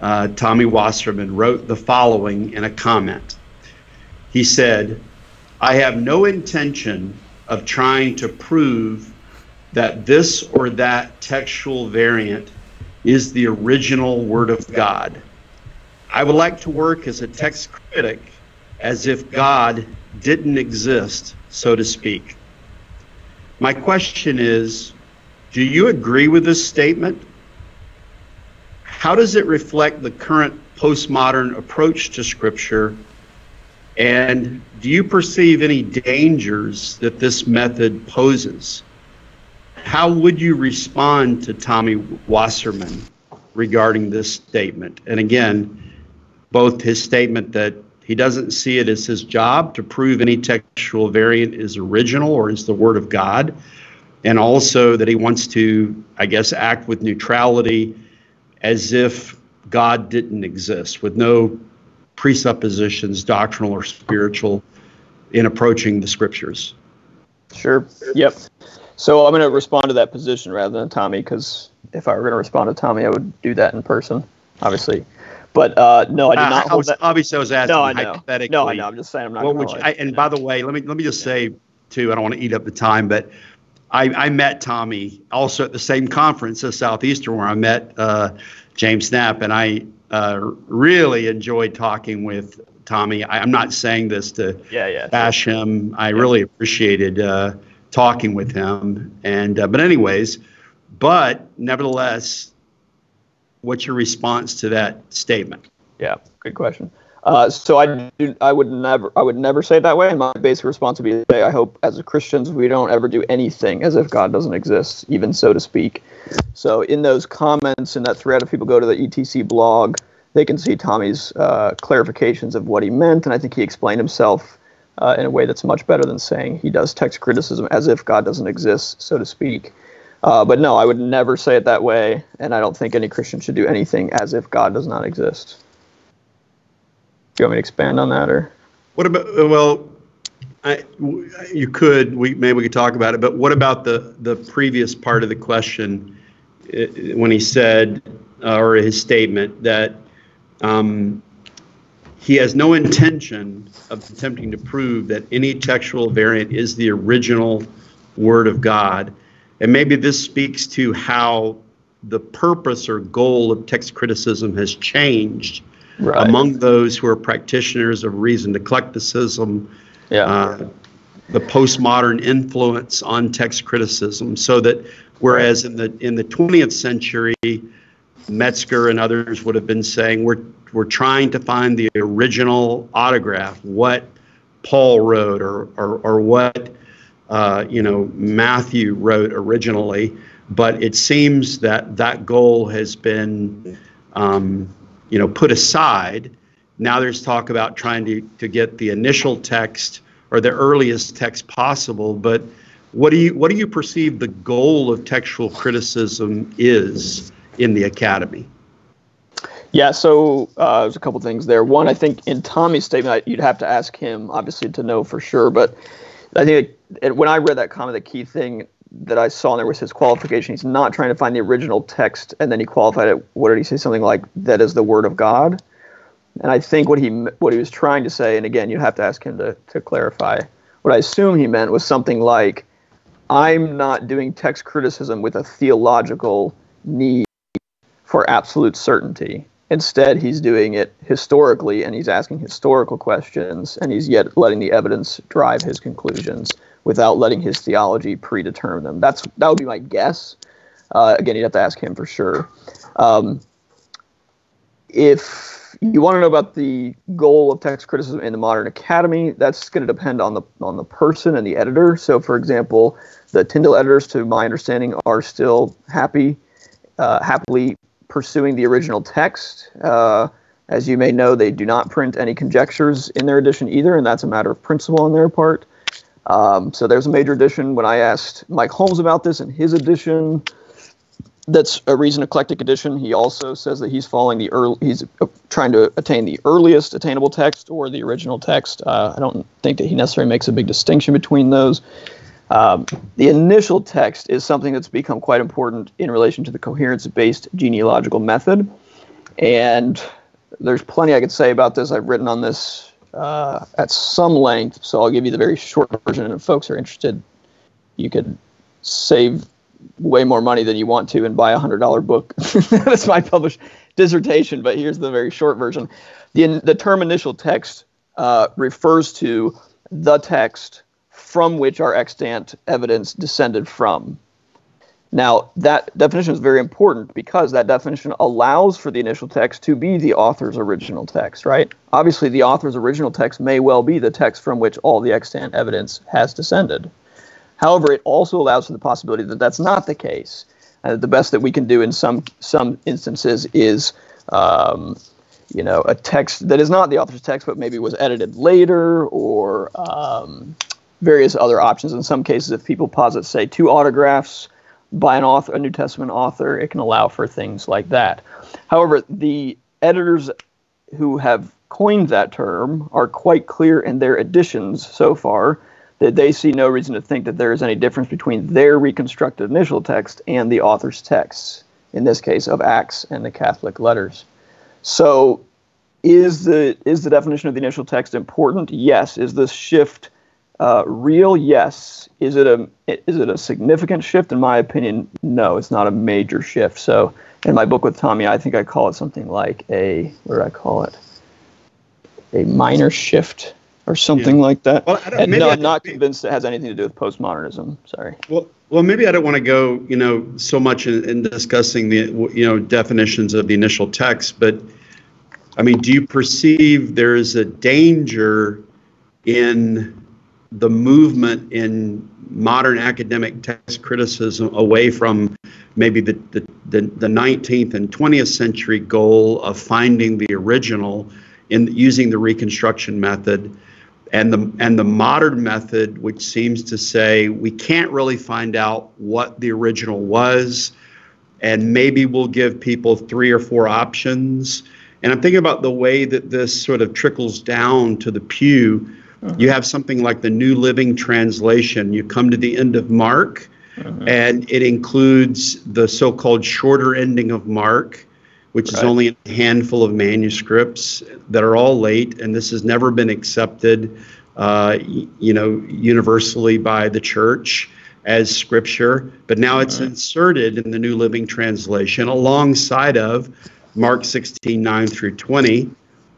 uh, Tommy Wasserman, wrote the following in a comment. He said, I have no intention of trying to prove that this or that textual variant is the original Word of God. I would like to work as a text critic as if God didn't exist, so to speak. My question is do you agree with this statement? How does it reflect the current postmodern approach to Scripture and do you perceive any dangers that this method poses? How would you respond to Tommy Wasserman regarding this statement? And again, both his statement that he doesn't see it as his job to prove any textual variant is original or is the Word of God, and also that he wants to, I guess, act with neutrality as if God didn't exist, with no presuppositions, doctrinal or spiritual, in approaching the scriptures. Sure. Yep. So I'm going to respond to that position rather than Tommy because if I were going to respond to Tommy, I would do that in person, obviously. But uh, no, I did not. I was. Obviously, I was asking no, I know. No, I know. I'm just saying I'm not. What would you, I, and by the way, let me let me just say too. I don't want to eat up the time, but I, I met Tommy also at the same conference as Southeastern where I met uh, James Snapp, and I uh, really enjoyed talking with Tommy. I, am not saying this to yeah, yeah, bash sure. him. I yeah. really appreciated uh, talking with him. And uh, but anyways, but nevertheless, what's your response to that statement? Yeah, good question. Uh, so I do, I would never I would never say it that way. And my basic response would be I hope as Christians we don't ever do anything as if God doesn't exist, even so to speak. So in those comments in that thread, if people go to the ETC blog, they can see Tommy's uh, clarifications of what he meant, and I think he explained himself uh, in a way that's much better than saying he does text criticism as if God doesn't exist, so to speak. Uh, but no, I would never say it that way, and I don't think any Christian should do anything as if God does not exist. Do you want me to expand on that, or? What about well? I, you could. We maybe we could talk about it. But what about the the previous part of the question when he said, uh, or his statement that um, he has no intention of attempting to prove that any textual variant is the original word of God, and maybe this speaks to how the purpose or goal of text criticism has changed right. among those who are practitioners of reasoned eclecticism, yeah. Uh, the postmodern influence on text criticism, so that whereas in the in the 20th century, Metzger and others would have been saying we're we're trying to find the original autograph, what Paul wrote or or, or what uh, you know Matthew wrote originally, but it seems that that goal has been um, you know, put aside. Now there's talk about trying to, to get the initial text or the earliest text possible. But what do you what do you perceive the goal of textual criticism is in the academy? Yeah, so uh, there's a couple things there. One, I think in Tommy's statement, you'd have to ask him, obviously, to know for sure. But I think it, when I read that comment, the key thing that I saw in there was his qualification. He's not trying to find the original text, and then he qualified it. What did he say? Something like that is the word of God. And I think what he what he was trying to say, and again, you have to ask him to to clarify What I assume he meant was something like, I'm not doing text criticism with a theological need for absolute certainty. Instead, he's doing it historically and he's asking historical questions and he's yet letting the evidence drive his conclusions without letting his theology predetermine them. That's that would be my guess. Uh, again, you'd have to ask him for sure. Um, if you want to know about the goal of text criticism in the modern academy, that's going to depend on the on the person and the editor. So, for example, the Tyndale editors, to my understanding, are still happy, uh, happily pursuing the original text. Uh, as you may know, they do not print any conjectures in their edition either, and that's a matter of principle on their part. Um, so there's a major edition. When I asked Mike Holmes about this in his edition, that's a Reason Eclectic edition. He also says that he's following the early, he's uh, trying to attain the earliest attainable text or the original text. Uh, I don't think that he necessarily makes a big distinction between those. Um, the initial text is something that's become quite important in relation to the coherence based genealogical method. And there's plenty I could say about this. I've written on this uh, at some length, so I'll give you the very short version. And if folks are interested, you could save way more money than you want to and buy a hundred dollar book. That's my published dissertation, but here's the very short version. The, the term initial text uh, refers to the text from which our extant evidence descended from. Now, that definition is very important because that definition allows for the initial text to be the author's original text, right? Obviously, the author's original text may well be the text from which all the extant evidence has descended. However, it also allows for the possibility that that's not the case. Uh, the best that we can do in some some instances is, um, you know, a text that is not the author's text, but maybe was edited later, or um, various other options. In some cases, if people posit, say, two autographs by an author, a New Testament author, it can allow for things like that. However, the editors who have coined that term are quite clear in their editions so far that they see no reason to think that there is any difference between their reconstructed initial text and the author's texts, in this case of Acts and the Catholic letters. So, is the is the definition of the initial text important? Yes. Is this shift uh, real? Yes. Is it a is it a significant shift? In my opinion, no. It's not a major shift. So, in my book with Tommy, I think I call it something like a what do I call it? A minor shift or something yeah. like that. Well, and no, I'm not convinced it has anything to do with postmodernism. Sorry. Well, well, maybe I don't want to go, you know, so much in, in, discussing the, you know, definitions of the initial text, but I mean, do you perceive there is a danger in the movement in modern academic text criticism away from maybe the, the, the, the 19th and 20th century goal of finding the original in using the reconstruction method and the and the modern method which seems to say we can't really find out what the original was. And maybe we'll give people three or four options. And i'm thinking about the way that this sort of trickles down to the pew uh-huh. you have something like the new living translation you come to the end of mark uh-huh. and it includes the so-called shorter ending of mark which right. is only a handful of manuscripts that are all late, and this has never been accepted, uh, you know, universally by the church as scripture. But now it's right. inserted in the New Living Translation alongside of Mark 16, 9 through 20.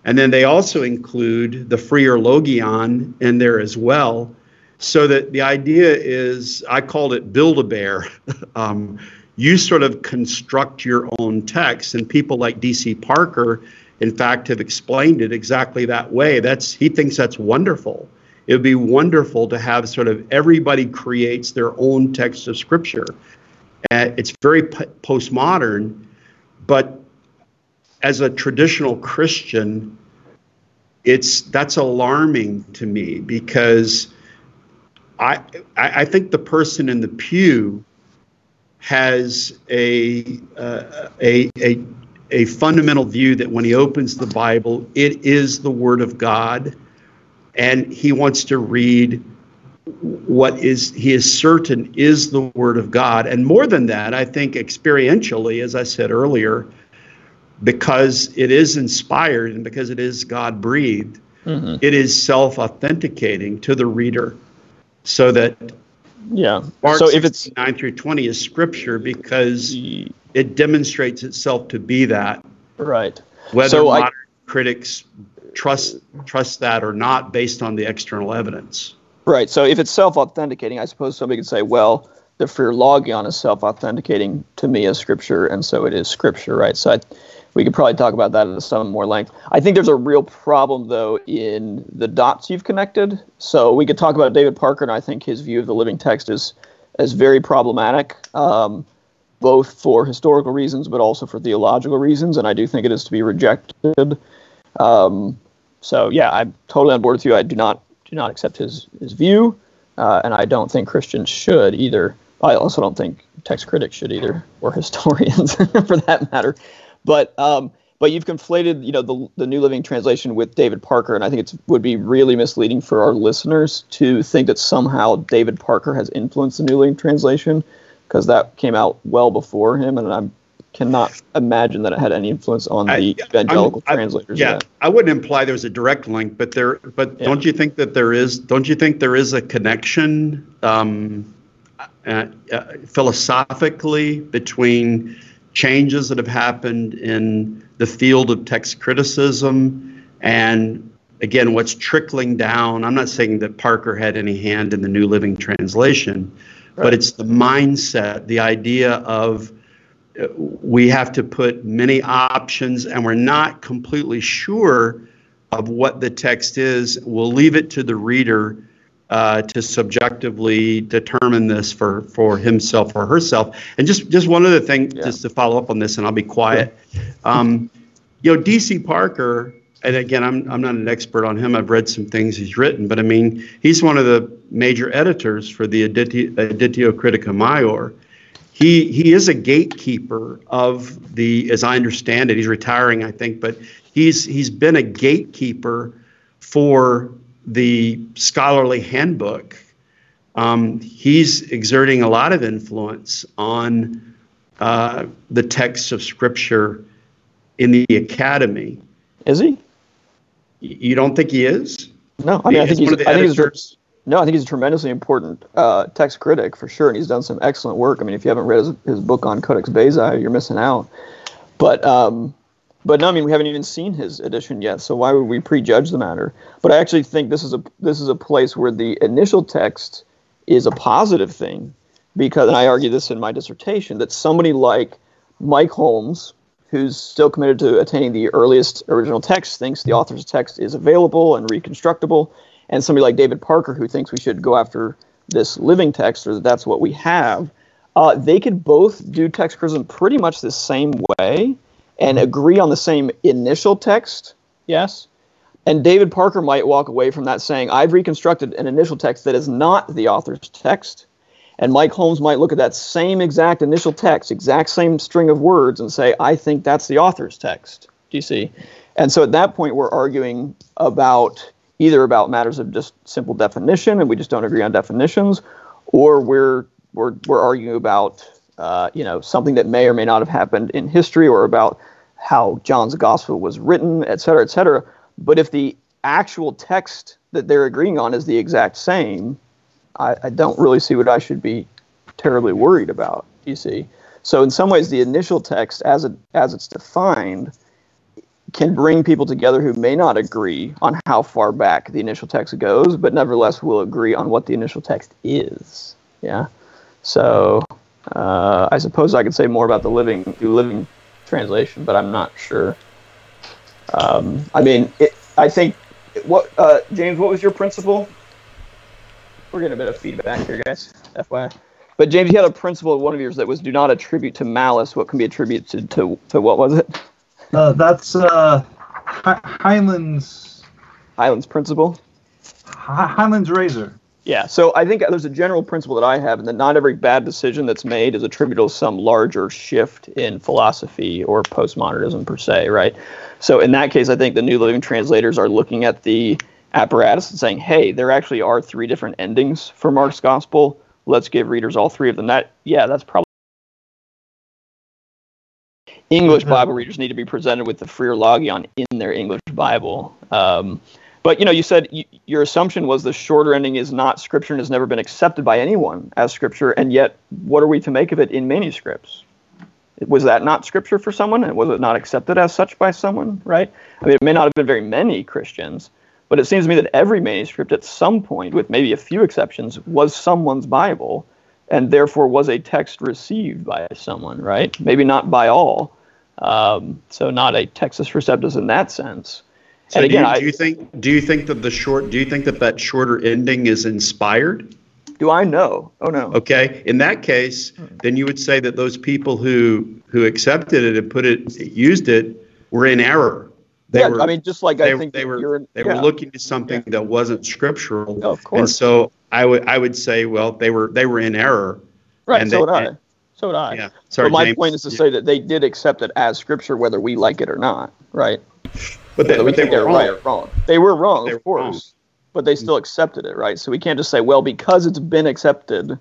And then they also include the freer logion in there as well. So that the idea is, I called it build a bear. um, you sort of construct your own text. And people like D.C. Parker, in fact, have explained it exactly that way. That's he thinks that's wonderful. It would be wonderful to have sort of everybody creates their own text of scripture. Uh, it's very p- postmodern, but as a traditional Christian, it's that's alarming to me because I I, think the person in the pew has a, uh, a, a, a fundamental view that when he opens the Bible, it is the Word of God, and he wants to read what is he is certain is the Word of God. And more than that, I think experientially, as I said earlier, because it is inspired and because it is God breathed, mm-hmm. it is self authenticating to the reader. so that Yeah. Mark so if it's 9 through 20 is scripture because it demonstrates itself to be that. right. Whether So I- modern critics trust trust that or not based on the external evidence. Right. So if it's self-authenticating, I suppose somebody could say, well, the Freer Logion is self-authenticating to me as scripture, and so it is scripture, right? So I, we could probably talk about that at some more length. I think there's a real problem, though, in the dots you've connected. So we could talk about David Parker, and I think his view of the living text is is very problematic, um, both for historical reasons, but also for theological reasons, and I do think it is to be rejected. Um, so yeah, I'm totally on board with you. I do not do not accept his his view, uh, and I don't think Christians should either. I also don't think text critics should either, or historians for that matter. But um, but you've conflated, you know, the the New Living Translation with David Parker, and I think it would be really misleading for our listeners to think that somehow David Parker has influenced the New Living Translation, because that came out well before him, and I cannot imagine that it had any influence on the I- evangelical I'm- translators. yeah, yet. I wouldn't imply there's a direct link, but there. But don't you think that there is? Don't you think there is a connection um, uh, uh, philosophically between changes that have happened in the field of text criticism and again what's trickling down? I'm not saying that Parker had any hand in the New Living Translation, but it's the mindset, the idea of uh, we have to put many options and we're not completely sure of what the text is. We'll leave it to the reader uh, to subjectively determine this for, for himself or herself. And just, just one other thing, just to follow up on this, and I'll be quiet. Um, you know, DC Parker, and again, I'm, I'm not an expert on him. I've read some things he's written, but I mean, he's one of the major editors for the Editio, Editio Critica Maior he he is a gatekeeper of the as i understand it he's retiring i think but he's he's been a gatekeeper for the scholarly handbook um, he's exerting a lot of influence on uh, the texts of scripture in the academy Is he? you don't think he is No, I mean, I think he's. one of the I think he's. No, I think he's a tremendously important uh, text critic for sure, and he's done some excellent work. I mean, if you haven't read his, his book on Codex Bezae, you're missing out. But um, but no, I mean, we haven't even seen his edition yet, so why would we prejudge the matter? But I actually think this is a this is a place where the initial text is a positive thing, because and I argue this in my dissertation that somebody like Mike Holmes, who's still committed to attaining the earliest original text, thinks the author's text is available and reconstructable, and somebody like David Parker, who thinks we should go after this living text or that that's what we have, uh, they could both do text criticism pretty much the same way and agree on the same initial text. Yes. And David Parker might walk away from that saying, I've reconstructed an initial text that is not the author's text. And Mike Holmes might look at that same exact initial text, exact same string of words, and say, I think that's the author's text. Do you see? And so at that point, we're arguing about either about matters of just simple definition, and we just don't agree on definitions, or we're we're, we're arguing about uh, you know something that may or may not have happened in history, or about how John's gospel was written, et cetera, et cetera. But if the actual text that they're agreeing on is the exact same, I, I don't really see what I should be terribly worried about. You see, so in some ways, the initial text, as it as it's defined, can bring people together who may not agree on how far back the initial text goes, but nevertheless will agree on what the initial text is. Yeah. So uh, I suppose I could say more about the living New living translation, but I'm not sure. Um, I mean, it, I think what uh, James, what was your principle? We're getting a bit of feedback here, guys. FYI. But James, you had a principle of one of yours that was do not attribute to malice what can be attributed to, to what was it? Uh, that's uh, Hi- Highlands Highlands principle. Hi- Highlands Razor. Yeah, so I think there's a general principle that I have, and that not every bad decision that's made is attributable to some larger shift in philosophy or postmodernism per se, right? So in that case, I think the New Living Translators are looking at the apparatus and saying, hey, there actually are three different endings for Mark's Gospel. Let's give readers all three of them. That, yeah, that's probably. English Bible readers need to be presented with the Freer Logion in their English Bible. Um, But you know, you said your assumption was the shorter ending is not scripture and has never been accepted by anyone as scripture, and yet what are we to make of it in manuscripts? Was that not scripture for someone, and was it not accepted as such by someone? Right? I mean, it may not have been very many Christians, but it seems to me that every manuscript, at some point, with maybe a few exceptions, was someone's Bible, and therefore was a text received by someone. Right? Maybe not by all. Um, so not a Textus Receptus in that sense. So and do, again, you, do you think do you think that the short do you think that that shorter ending is inspired? do I know? Oh no. Okay, in that case, then you would say that those people who who accepted it and put it used it were in error. They yeah, were, I mean, just like they, I think they were in, they yeah. were looking to something that wasn't scriptural. Oh, of course. And so I would I would say, well, they were they were in error. Right. and so they- would I. and- So would I. Yeah. Sorry, but my James. point is to Yeah. say that they did accept it as scripture, whether we like it or not. Right. But they, we but they think were they're wrong. right or wrong. They were wrong, They of were course. wrong. But they still accepted it, right? So we can't just say, well, because it's been accepted,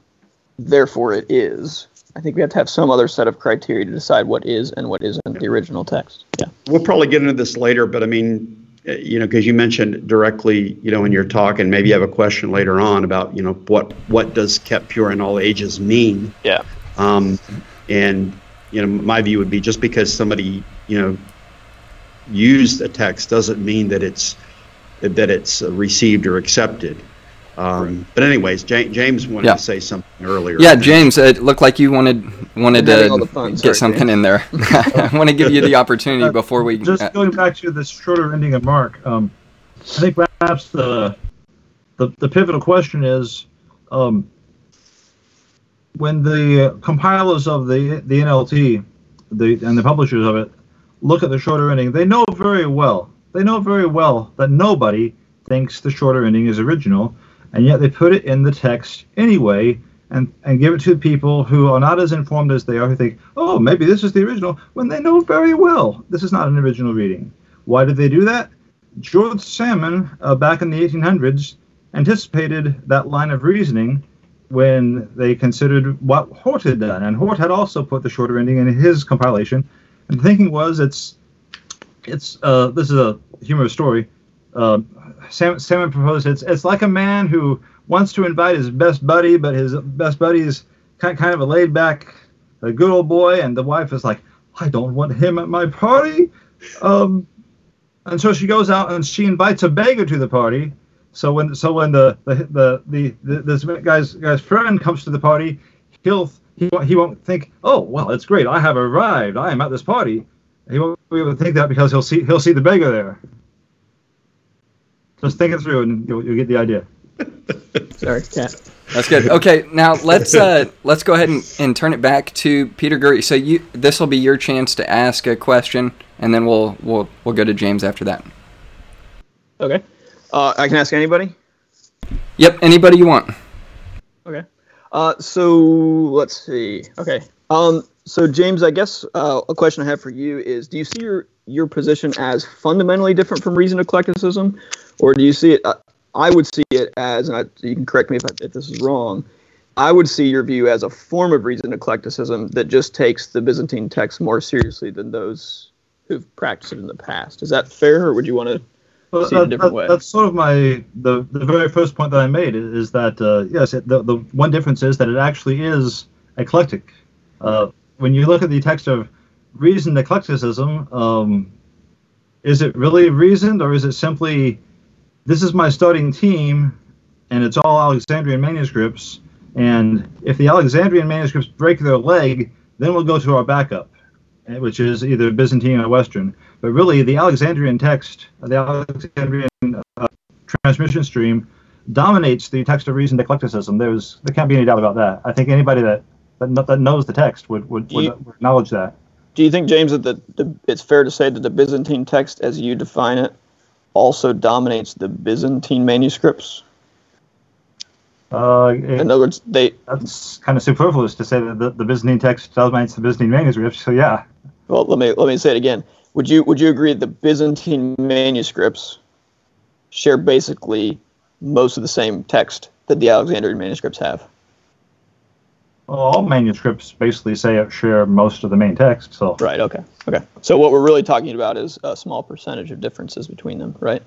therefore it is. I think we have to have some other set of criteria to decide what is and what isn't the original text. Yeah. We'll probably get into this later, but I mean, uh, you know, because you mentioned directly, you know, in your talk, and maybe you have a question later on about, you know, what what does kept pure in all ages mean? Yeah. Um, and you know, my view would be just because somebody, you know, used a text doesn't mean that it's that it's uh, received or accepted. Um, But anyways, Ja- James wanted Yeah. to say something earlier. Yeah, James, it looked like you wanted wanted I'm having all the to fun. get Sorry, something James. in there. I want to give you the opportunity Uh, before we. Just uh, going back to this shorter ending of Mark, um, I think perhaps the, the the pivotal question is um, when the compilers of the the NLT, the and the publishers of it, look at the shorter ending, they know very well they know very well that nobody thinks the shorter ending is original, and yet they put it in the text anyway. And, and give it to people who are not as informed as they are, who think, oh, maybe this is the original, when they know very well this is not an original reading. Why did they do that? George Salmon, uh, back in the 1800s, anticipated that line of reasoning when they considered what Hort had done. And Hort had also put the shorter ending in his compilation. And the thinking was it's, it's uh, this is a humorous story. Uh, Sam, Salmon proposed it's, it's like a man who wants to invite his best buddy, but his best buddy is kind, kind of a laid back, a good old boy. And the wife is like, I don't want him at my party. Um, and so she goes out and she invites a beggar to the party. So when so when the the the, the, the this guy's guy's friend comes to the party, he'll he won't, he won't think, oh well, it's great, I have arrived, I am at this party. He won't be able to think that because he'll see he'll see the beggar there. Just think it through and you'll, you'll get the idea. Sorry, cat. That's good. Okay, now let's uh, let's go ahead and, and turn it back to Peter Gurry. So you this will be your chance to ask a question, and then we'll we'll we'll go to James after that. Okay. Uh, I can ask anybody. Yep, anybody you want. Okay. Uh, so let's see. Okay. Um, so James, I guess uh, a question I have for you is: Do you see your your position as fundamentally different from reasoned eclecticism, or do you see it? Uh, I would see it as, and I, you can correct me if, I, if this is wrong. I would see your view as a form of reasoned eclecticism that just takes the Byzantine text more seriously than those who've practiced it in the past. Is that fair, or would you want to? Well, see it a that- that-. That's sort of my the the very first point that I made is, is that uh, yes, the the one difference is that it actually is eclectic. Uh, when you look at the text of reasoned eclecticism, um, is it really reasoned or is it simply this is my starting team and it's all Alexandrian manuscripts and if the Alexandrian manuscripts break their leg, then we'll go to our backup, eh, which is either Byzantine or Western. But really, the Alexandrian text, the Alexandrian uh, transmission stream, dominates the text of reasoned eclecticism. There's there can't be any doubt about that. I think anybody that that, that knows the text would would, Do you- acknowledge that. Do you think, James, that the, the it's fair to say that the Byzantine text, as you define it, also dominates the Byzantine manuscripts? Uh, it- In other words, they that's kind of superfluous to say that the, the Byzantine text dominates the Byzantine manuscripts. So yeah, well, let me let me say it again. Would you would you agree that the Byzantine manuscripts share basically most of the same text that the Alexandrian manuscripts have? well, all manuscripts basically say it share most of the main text. So Right. Okay. Okay. So what we're really talking about is a small percentage of differences between them, right?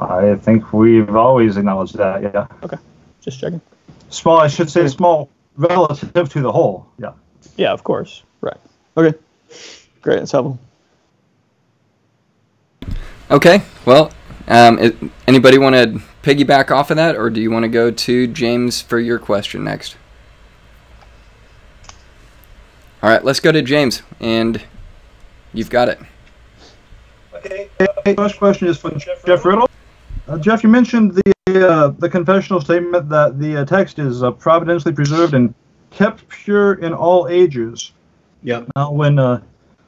I think we've always acknowledged that. Yeah. Okay. Just checking. Small, I should say, small relative to the whole. Yeah. Yeah, of course. Right. Okay. Great. That's helpful. Okay. Well, um, it, anybody want to piggyback off of that, or do you want to go to James for your question next? All right, let's go to James, and you've got it. Okay. First question is from Jeff Riddle. Uh, Jeff, you mentioned the uh, the confessional statement that the uh, text is uh, providentially preserved and kept pure in all ages. Yeah. Now, when uh,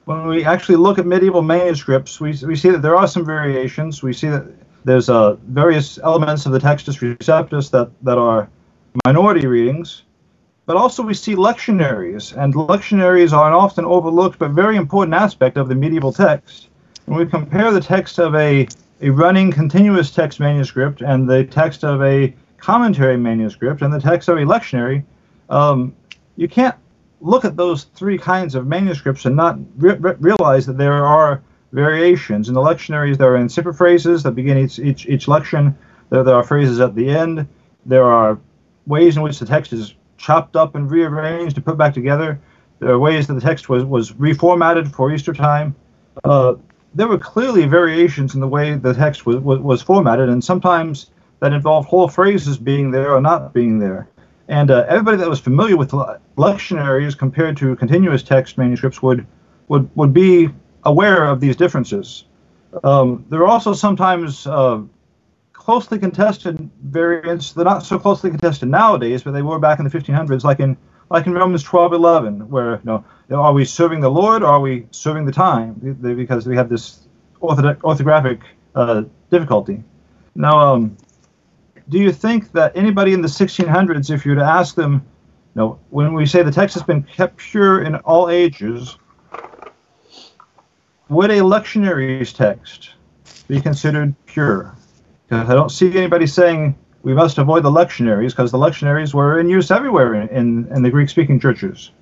when we actually look at medieval manuscripts, we, we see that there are some variations. We see that there's uh, various elements of the Textus Receptus that, that are minority readings, but also we see lectionaries, and lectionaries are an often overlooked but very important aspect of the medieval text. When we compare the text of a, a running continuous text manuscript and the text of a commentary manuscript and the text of a lectionary, um, you can't look at those three kinds of manuscripts and not re- re- realize that there are variations. In the lectionaries, there are incipit phrases that begin each, each, each lection. There, there are phrases at the end. There are ways in which the text is chopped up and rearranged and put back together. There are ways that the text was, was reformatted for Easter time. Uh, there were clearly variations in the way the text was, was, was, formatted, and sometimes that involved whole phrases being there or not being there. And uh, everybody that was familiar with lectionaries compared to continuous text manuscripts would, would, would be aware of these differences. Um, there are also sometimes uh, closely contested variants. They're not so closely contested nowadays, but they were back in the 1500s, like in like in Romans 12:11, where you know, are we serving the Lord or are we serving the time? Because we have this orthographic uh, difficulty. Now, um, do you think that anybody in the 1600s, if you were to ask them, you know, when we say the text has been kept pure in all ages, would a lectionary's text be considered pure? Because I don't see anybody saying we must avoid the lectionaries because the lectionaries were in use everywhere in, in, in the Greek speaking churches.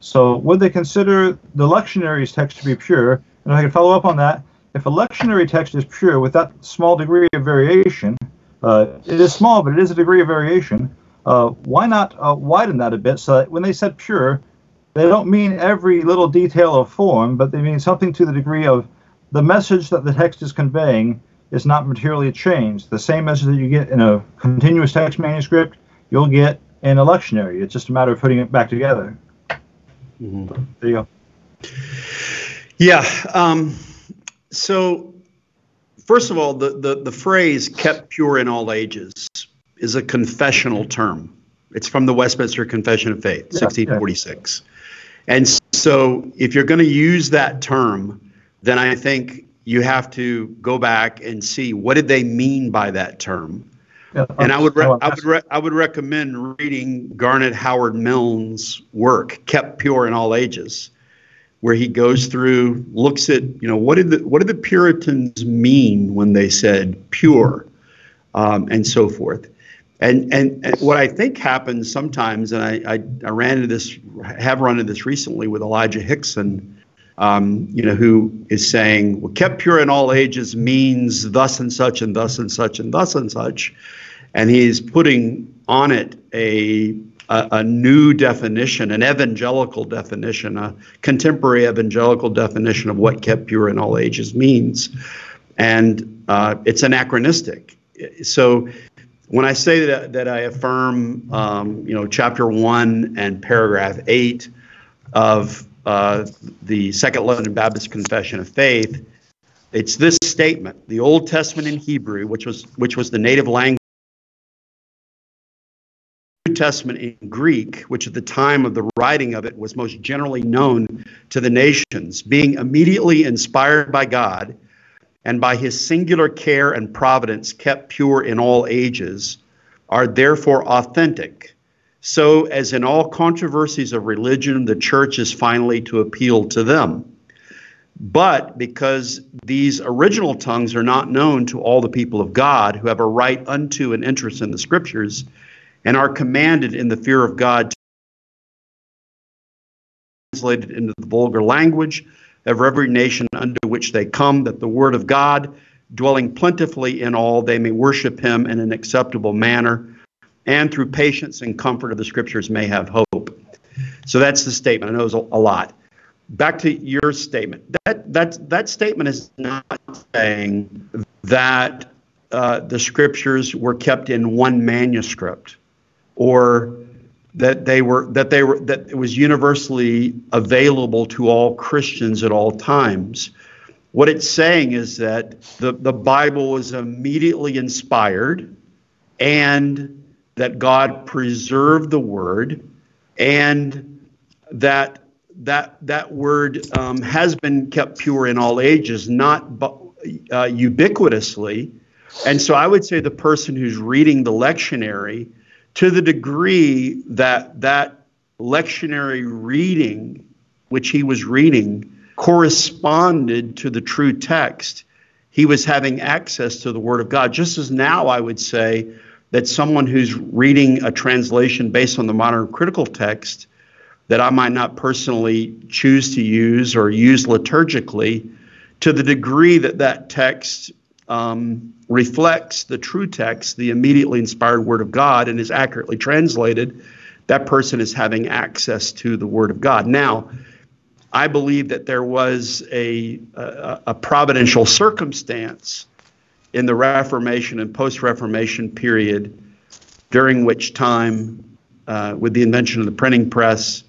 So, would they consider the lectionary's text to be pure? And if I can follow up on that. If a lectionary text is pure with that small degree of variation, it is small, but it is a degree of variation. Uh, why not uh, widen that a bit so that when they said pure, they don't mean every little detail of form, but they mean something to the degree of the message that the text is conveying is not materially changed. The same message that you get in a continuous text manuscript, you'll get in a lectionary. It's just a matter of putting it back together. Mm-hmm. There you go. Yeah. Um, so, first of all, the, the, the phrase kept pure in all ages is a confessional term. It's from the Westminster Confession of Faith, yeah, 1646. Yeah. And so, if you're going to use that term, then I think you have to go back and see what did they mean by that term. Yeah, and I would re- I would re- I would recommend reading Garnet Howard Milne's work, Kept Pure in All Ages, where he goes through, looks at you know what did the what did the Puritans mean when they said pure, um, and so forth. And, and, and what I think happens sometimes, and I, I, I, ran into this, have run into this recently with Elijah Hixson, um, you know, who is saying, well, kept pure in all ages means thus and such and thus and such and thus and such. And he's putting on it a, a, a new definition, an evangelical definition, a contemporary evangelical definition of what kept pure in all ages means. And uh, it's anachronistic. So when I say that, that I affirm, um, you know, chapter one and paragraph eight of uh, the Second London Baptist Confession of Faith, it's this statement: the Old Testament in Hebrew, which was which was the native language. Testament in Greek, which at the time of the writing of it was most generally known to the nations, being immediately inspired by God and by his singular care and providence kept pure in all ages, are therefore authentic. So, as in all controversies of religion, the church is finally to appeal to them. But because these original tongues are not known to all the people of God who have a right unto an interest in the scriptures and are commanded in the fear of God to translate it into the vulgar language, of every nation unto which they come, that the word of God dwelling plentifully in all, they may worship him in an acceptable manner, and through patience and comfort of the scriptures may have hope. So that's the statement. I know it's a, a lot. Back to your statement. That that that statement is not saying that uh, the scriptures were kept in one manuscript, or that they were that they were that it was universally available to all Christians at all times. What it's saying is that the, the Bible was immediately inspired and that God preserved the word and that that that word um, has been kept pure in all ages, not uh, ubiquitously. And so I would say the person who's reading the lectionary, to the degree that that lectionary reading, which he was reading, corresponded to the true text, he was having access to the Word of God. Just as now I would say that someone who's reading a translation based on the modern critical text that I might not personally choose to use or use liturgically, to the degree that that text um, reflects the true text, the immediately inspired Word of God, and is accurately translated, that person is having access to the Word of God. Now, I believe that there was a, a, a providential circumstance in the Reformation and post Reformation period during which time, uh, with the invention of the printing press,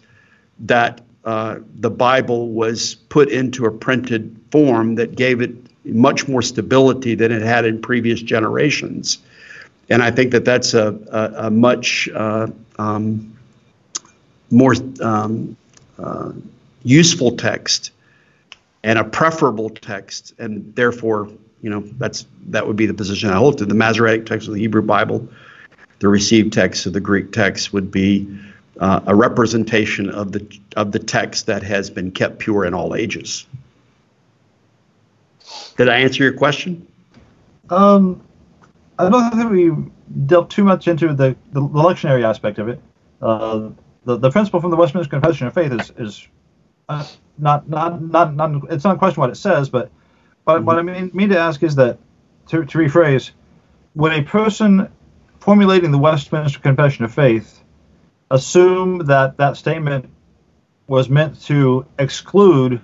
that uh, the Bible was put into a printed form that gave it much more stability than it had in previous generations. And I think that that's a, a, a much uh, um, more um, uh, useful text and a preferable text, and therefore, you know, that's that would be the position I hold to. The Masoretic text of the Hebrew Bible, the received text of the Greek text would be uh, a representation of the of the text that has been kept pure in all ages. Did I answer your question? Um, I don't think we dealt too much into the, the, the lectionary aspect of it. Uh, the, the principle from the Westminster Confession of Faith is, is uh, not, not, not, not, it's not a question what it says, but, but mm-hmm. what I mean, mean to ask is that, to, to rephrase, when a person formulating the Westminster Confession of Faith assume that that statement was meant to exclude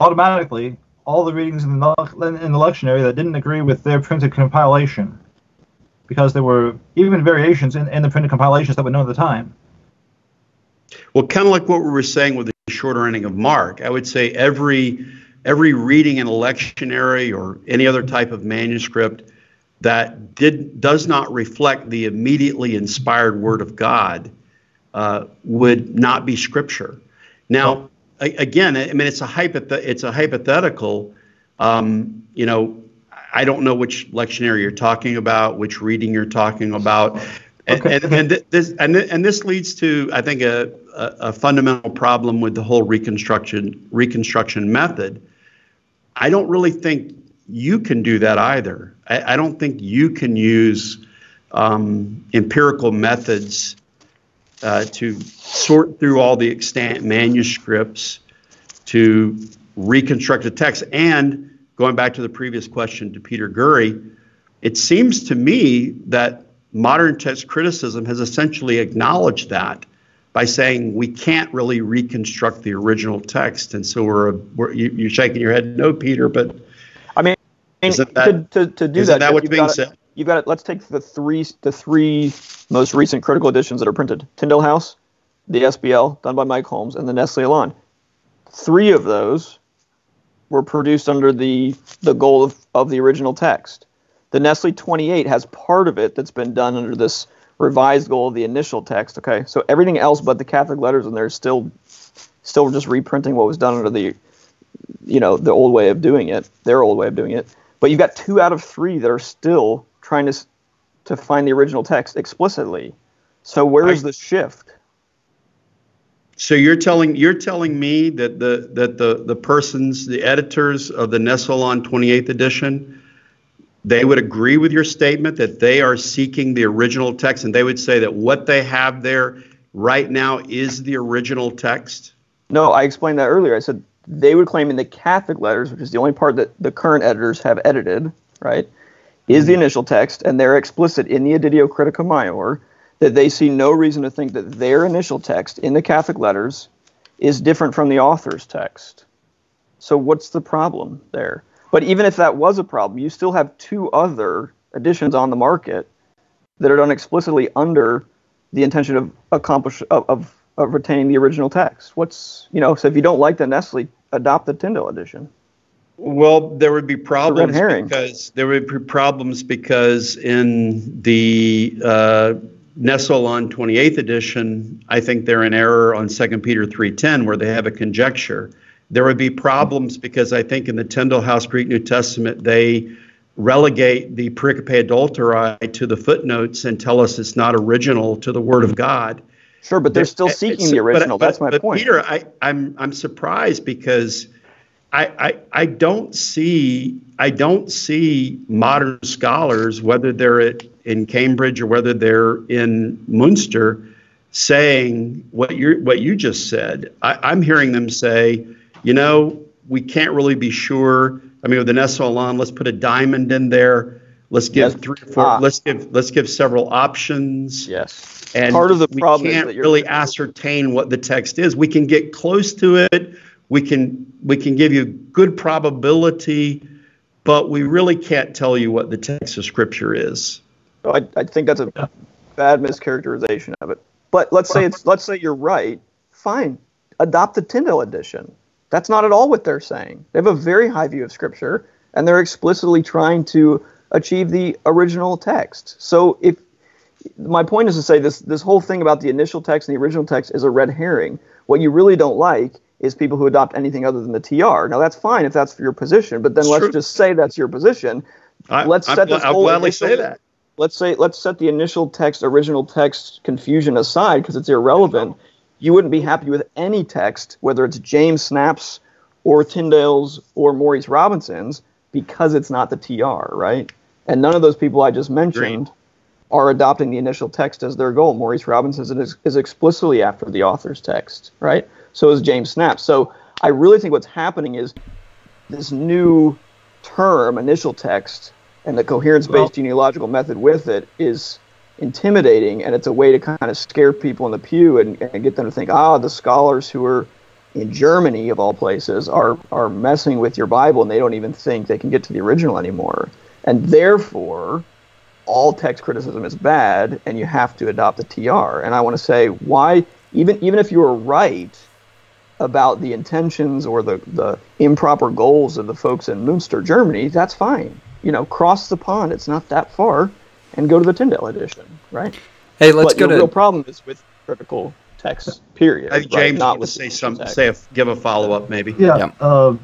automatically all the readings in the, in the lectionary that didn't agree with their printed compilation because there were even variations in, in the printed compilations that were known at the time. Well, kind of like what we were saying with the shorter ending of Mark, I would say every every reading in a lectionary or any other type of manuscript that did does not reflect the immediately inspired Word of God uh, would not be Scripture. Now, again, I mean, it's a hypothet- it's a hypothetical. Um, you know, I don't know which lectionary you're talking about, which reading you're talking about, and okay. and, and, this and, and this leads to I think a, a, a fundamental problem with the whole reconstruction reconstruction method. I don't really think you can do that either. I, I don't think you can use um, empirical methods uh, to sort through all the extant manuscripts to reconstruct a text. And going back to the previous question to Peter Gurry, it seems to me that modern text criticism has essentially acknowledged that by saying we can't really reconstruct the original text. And so we're, we're you, are shaking your head, no, Peter, but I mean, that, to, to, to do that, that what's being gotta, said? You've got it. Let's take the three the three most recent critical editions that are printed: Tyndale House, the SBL done by Mike Holmes, and the Nestle Aland. Three of those were produced under the the goal of, of the original text. The Nestle 28 has part of it that's been done under this revised goal of the initial text. Okay, so everything else but the Catholic letters in there is still still just reprinting what was done under the you know the old way of doing it, their old way of doing it. But you've got two out of three that are still trying to to find the original text explicitly. So where is the shift? So you're telling you're telling me that the that the the persons the editors of the Nestle Aland 28th edition they would agree with your statement that they are seeking the original text and they would say that what they have there right now is the original text? No, I explained that earlier. I said they would claim in the Catholic letters, which is the only part that the current editors have edited, right, is the mm-hmm. initial text, and they're explicit in the Editio Critica Maior that they see no reason to think that their initial text in the Catholic letters is different from the author's text. So what's the problem there? But even if that was a problem, you still have two other editions on the market that are done explicitly under the intention of accomplish of, of, of retaining the original text. What's you know, so if you don't like the Nestle, adopt the Tyndale edition. Well, there would be problems because there would be problems because in the uh, Nestle-Aland 28th edition, I think they're in error on 2 Peter 3:10 where they have a conjecture. There would be problems because I think in the Tyndale House Greek New Testament they relegate the pericope adulterae to the footnotes and tell us it's not original to the Word of God. Sure, but they're still It's- seeking the original. but- That's my but point. Peter, I, I'm I'm surprised because I, I I don't see I don't see modern scholars, whether they're at, in Cambridge or whether they're in Munster, saying what you what you just said. I, I'm hearing them say, you know, we can't really be sure. I mean, with the Nestle-Aland, let's put a diamond in there. Let's give Yes. three or four. Ah. Let's give let's give several options. yes. And Part of the we problem is can't that you're- really ascertain what the text is. We can get close to it. We can we can give you good probability, but we really can't tell you what the text of Scripture is. So I, I think that's a bad mischaracterization of it. But let's say it's let's say you're right. Fine, adopt the Tyndale edition. That's not at all what they're saying. They have a very high view of Scripture, and they're explicitly trying to achieve the original text. So if my point is to say this this whole thing about the initial text and the original text is a red herring. What you really don't like is people who adopt anything other than the TR. Now that's fine if that's your position, but then It's let's true. just say that's your position. I, Let's set gl- this I'll whole gladly initial- say that. let's say let's set the initial text original text confusion aside because it's irrelevant you wouldn't be happy with any text whether it's James Snapp's or tyndale's or maurice robinson's because it's not the tr right and none of those people i just mentioned are adopting the initial text as their goal maurice robinson is, is explicitly after the author's text right so is James Snapp's so i really think what's happening is this new term, initial text, and the coherence based Well- genealogical method with it is intimidating, and it's a way to kind of scare people in the pew and, and get them to think, ah, the scholars who are in Germany, of all places, are, are messing with your Bible and they don't even think they can get to the original anymore. And therefore, all text criticism is bad and you have to adopt the TR. And I want to say, why, even, even if you were right, about the intentions or the, the improper goals of the folks in Munster, Germany, that's fine. You know, cross the pond. It's not that far, and go to the Tyndale edition, right? Hey, let's but go the to real problem is with critical text. Period. I think right? James not wanted with say some, text. say a, give a follow up maybe. Yeah. Yeah. Uh,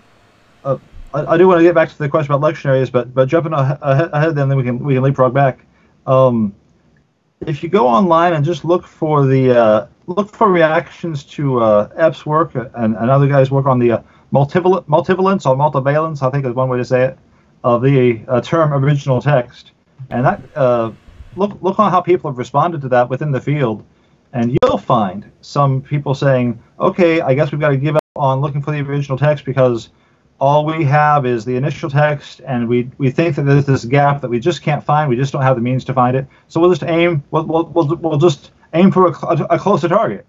uh, I, I do want to get back to the question about lectionaries, but but jumping ahead, ahead then, then we can we can leapfrog back. Um, if you go online and just look for the uh, look for reactions to uh, Epp's work and, other guys' work on the uh, multival- multivalence or multivalence, I think is one way to say it, of the uh, term original text, and that uh, look look on how people have responded to that within the field, and you'll find some people saying, okay, I guess we've got to give up on looking for the original text because all we have is the initial text, and we, we think that there's this gap that we just can't find. We just don't have the means to find it. So we'll just aim. We'll, we'll, we'll, we'll just aim for a, a closer target.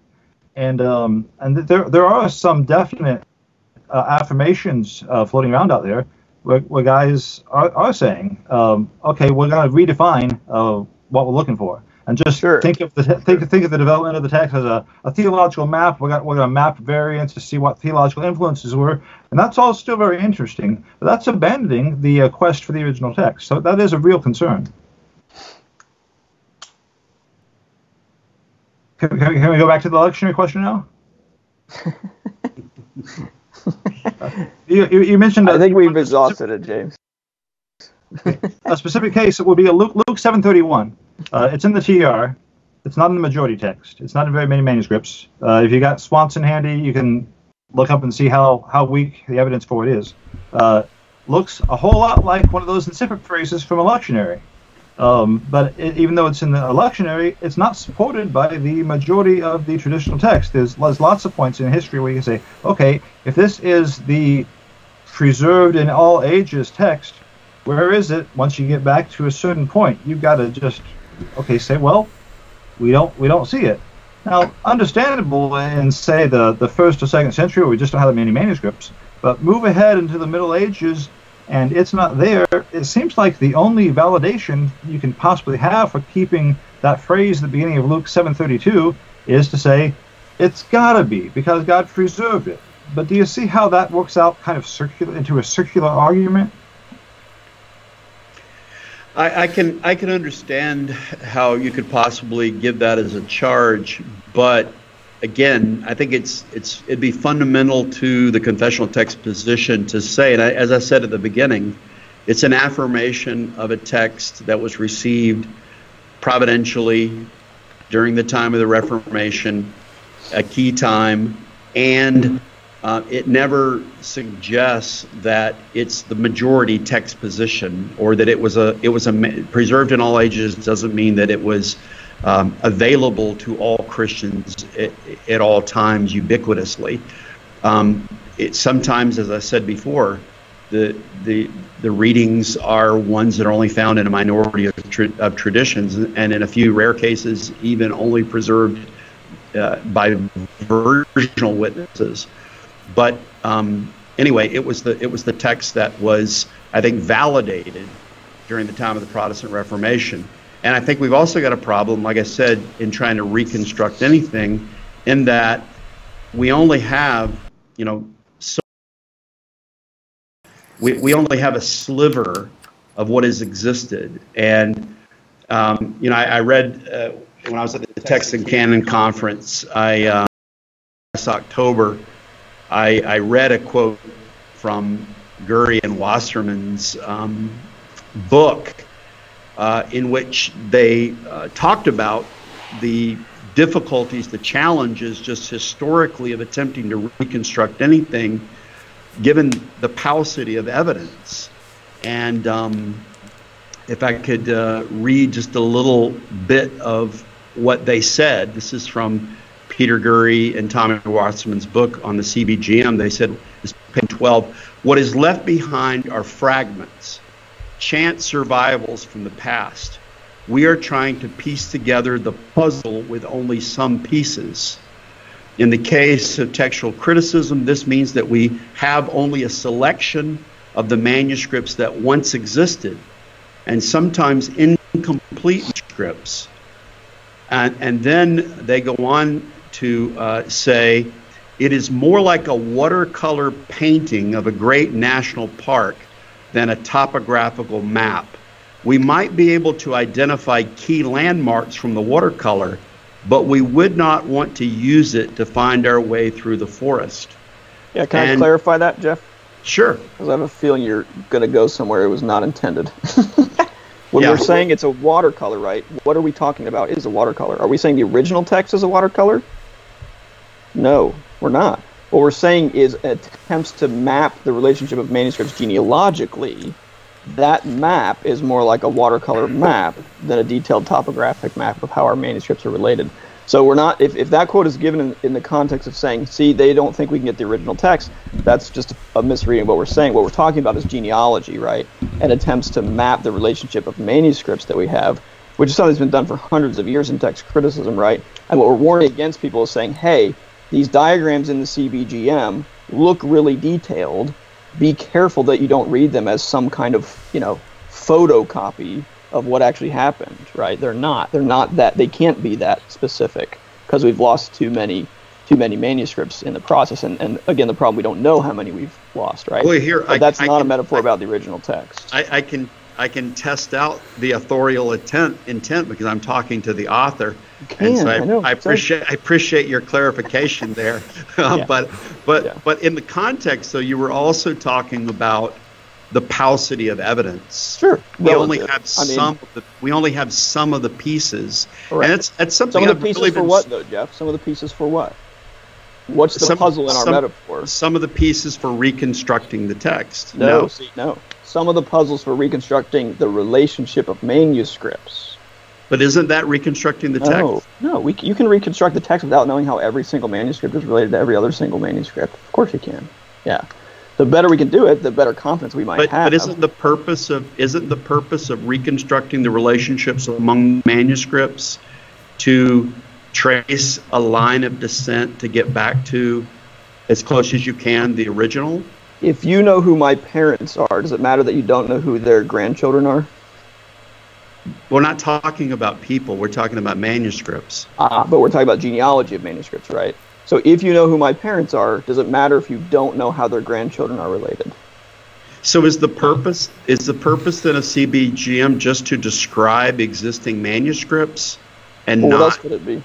And um, and there there are some definite uh, affirmations uh, floating around out there where, where guys are, are saying, um, okay, we're going to redefine uh, what we're looking for. And just Sure. think of the think think of the development of the text as a, a theological map. We're going we're going to map variants to see what theological influences were, and that's all still very interesting. But that's abandoning the uh, quest for the original text. So that is a real concern. Can, can, can we go back to the lectionary question now? you, you, you mentioned. I a- think we've exhausted it, James. a specific case it would be a Luke, Luke 731. Uh, it's in the TR. It's not in the majority text. It's not in very many manuscripts. Uh, if you got Swanson handy, you can look up and see how, how weak the evidence for it is. Uh, looks a whole lot like one of those incipient phrases from a lectionary. Um, but it, even though it's in the lectionary, it's not supported by the majority of the traditional text. There's, there's lots of points in history where you can say, okay, if this is the preserved in all ages text, where is it once you get back to a certain point? You've got to just, okay, say, well, we don't we don't see it. Now, understandable in say the the first or second century, where we just don't have that many manuscripts. But move ahead into the Middle Ages, and it's not there. It seems like the only validation you can possibly have for keeping that phrase at the beginning of Luke 7:32 is to say it's got to be because God preserved it. But do you see how that works out kind of circular into a circular argument? I, I, can I can understand how you could possibly give that as a charge, but again, I think it's it's it'd be fundamental to the confessional text position to say, and I, as I said at the beginning, it's an affirmation of a text that was received providentially during the time of the Reformation, a key time, and uh, it never suggests that it's the majority text position or that it was a it was a preserved in all ages doesn't mean that it was um, available to all Christians at, at all times ubiquitously. Um, it sometimes, as I said before, the the the readings are ones that are only found in a minority of, tra- of traditions, and in a few rare cases, even only preserved uh, by versional witnesses. But um, anyway, it was the it was the text that was I think validated during the time of the Protestant Reformation. And I think we've also got a problem, like I said, in trying to reconstruct anything, in that we only have, you know, so we, we only have a sliver of what has existed. And, um, you know, I, I read uh, when I was at the Text and Canon Conference, I, uh, last October, I, I read a quote from Gurry and Wasserman's um, book uh, in which they uh, talked about the difficulties, the challenges just historically of attempting to reconstruct anything given the paucity of evidence. And um, if I could uh, read just a little bit of what they said, this is from Peter Gurry and Tommy Wasserman's book on the CBGM, they said, this page 12, what is left behind are fragments, chance survivals from the past. We are trying to piece together the puzzle with only some pieces. In the case of textual criticism, this means that we have only a selection of the manuscripts that once existed, and sometimes incomplete scripts. And, and then they go on to uh, say it is more like a watercolor painting of a great national park than a topographical map. We might be able to identify key landmarks from the watercolor, but we would not want to use it to find our way through the forest. Yeah, can and, I clarify that, Jeff? Sure. Because I have a feeling you're going to go somewhere it was not intended. when yeah. we're saying it's a watercolor, right? What are we talking about? Is a watercolor? Are we saying the original text is a watercolor? No, we're not. What we're saying is attempts to map the relationship of manuscripts genealogically. That map is more like a watercolor map than a detailed topographic map of how our manuscripts are related. So we're not. If, if that quote is given in, in the context of saying, "See, they don't think we can get the original text," that's just a misreading of what we're saying. What we're talking about is genealogy, right? And attempts to map the relationship of manuscripts that we have, which is something that's been done for hundreds of years in text criticism, right? And what we're warning against people is saying, "Hey, these diagrams in the CBGM look really detailed. Be careful that you don't read them as some kind of, you know, photocopy of what actually happened, right? They're not. They're not that they can't be that specific because we've lost too many too many manuscripts in the process and, and again the problem we don't know how many we've lost, right? Well here but I, that's I not can, a metaphor I, about the original text. I, I can I can test out the authorial intent intent because I'm talking to the author. Can, and so I, I. I appreciate I appreciate your clarification there. Uh, yeah. But but yeah. but in the context, though, you were also talking about the paucity of evidence. Sure. We only uh, have some mean, of the we only have some of the pieces. Right. And it's that's something some of the pieces really for what though, Jeff? Some of the pieces for what? What's the Some- puzzle in our some- metaphor? Some of the pieces for reconstructing the text. No, see, no. Some of the puzzles for reconstructing the relationship of manuscripts. But isn't that reconstructing the text? no. no. We, you can reconstruct the text without knowing how every single manuscript is related to every other single manuscript. Of course you can. Yeah. The better we can do it, the better confidence we might But, have. but isn't the purpose of isn't the purpose of reconstructing the relationships among manuscripts to trace a line of descent to get back to as close as you can the original? if you know who my parents are, does it matter that you don't know who their grandchildren are? We're not talking about people. We're talking about manuscripts. Ah, but we're talking about genealogy of manuscripts, right? So if you know who my parents are, does it matter if you don't know how their grandchildren are related? So is the purpose is the purpose then of CBGM just to describe existing manuscripts and Well, what not else could it be?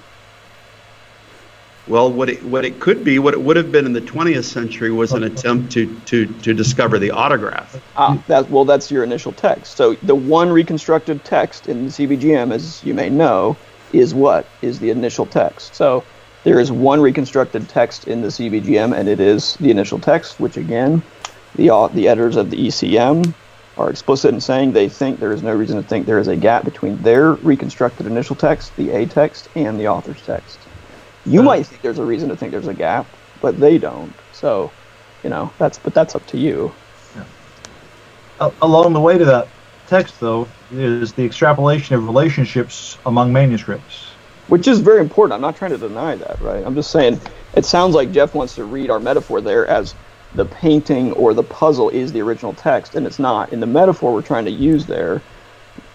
Well, what it, what it could be, what it would have been in the 20th century was an attempt to, to, to discover the autograph. Ah, that well, that's your initial text. So the one reconstructed text in the CBGM, as you may know, is what is the initial text. So there is one reconstructed text in the CBGM, and it is the initial text, which again, the au- the editors of the ECM are explicit in saying they think there is no reason to think there is a gap between their reconstructed initial text, the A text, and the author's text. You might think there's a reason to think there's a gap, but they don't. So, you know, that's but that's up to you. A- along the way to that text, though, is the extrapolation of relationships among manuscripts. which is very important. I'm not trying to deny that, right? I'm just saying it sounds like Jeff wants to read our metaphor there as the painting or the puzzle is the original text, and it's not. In the metaphor we're trying to use there,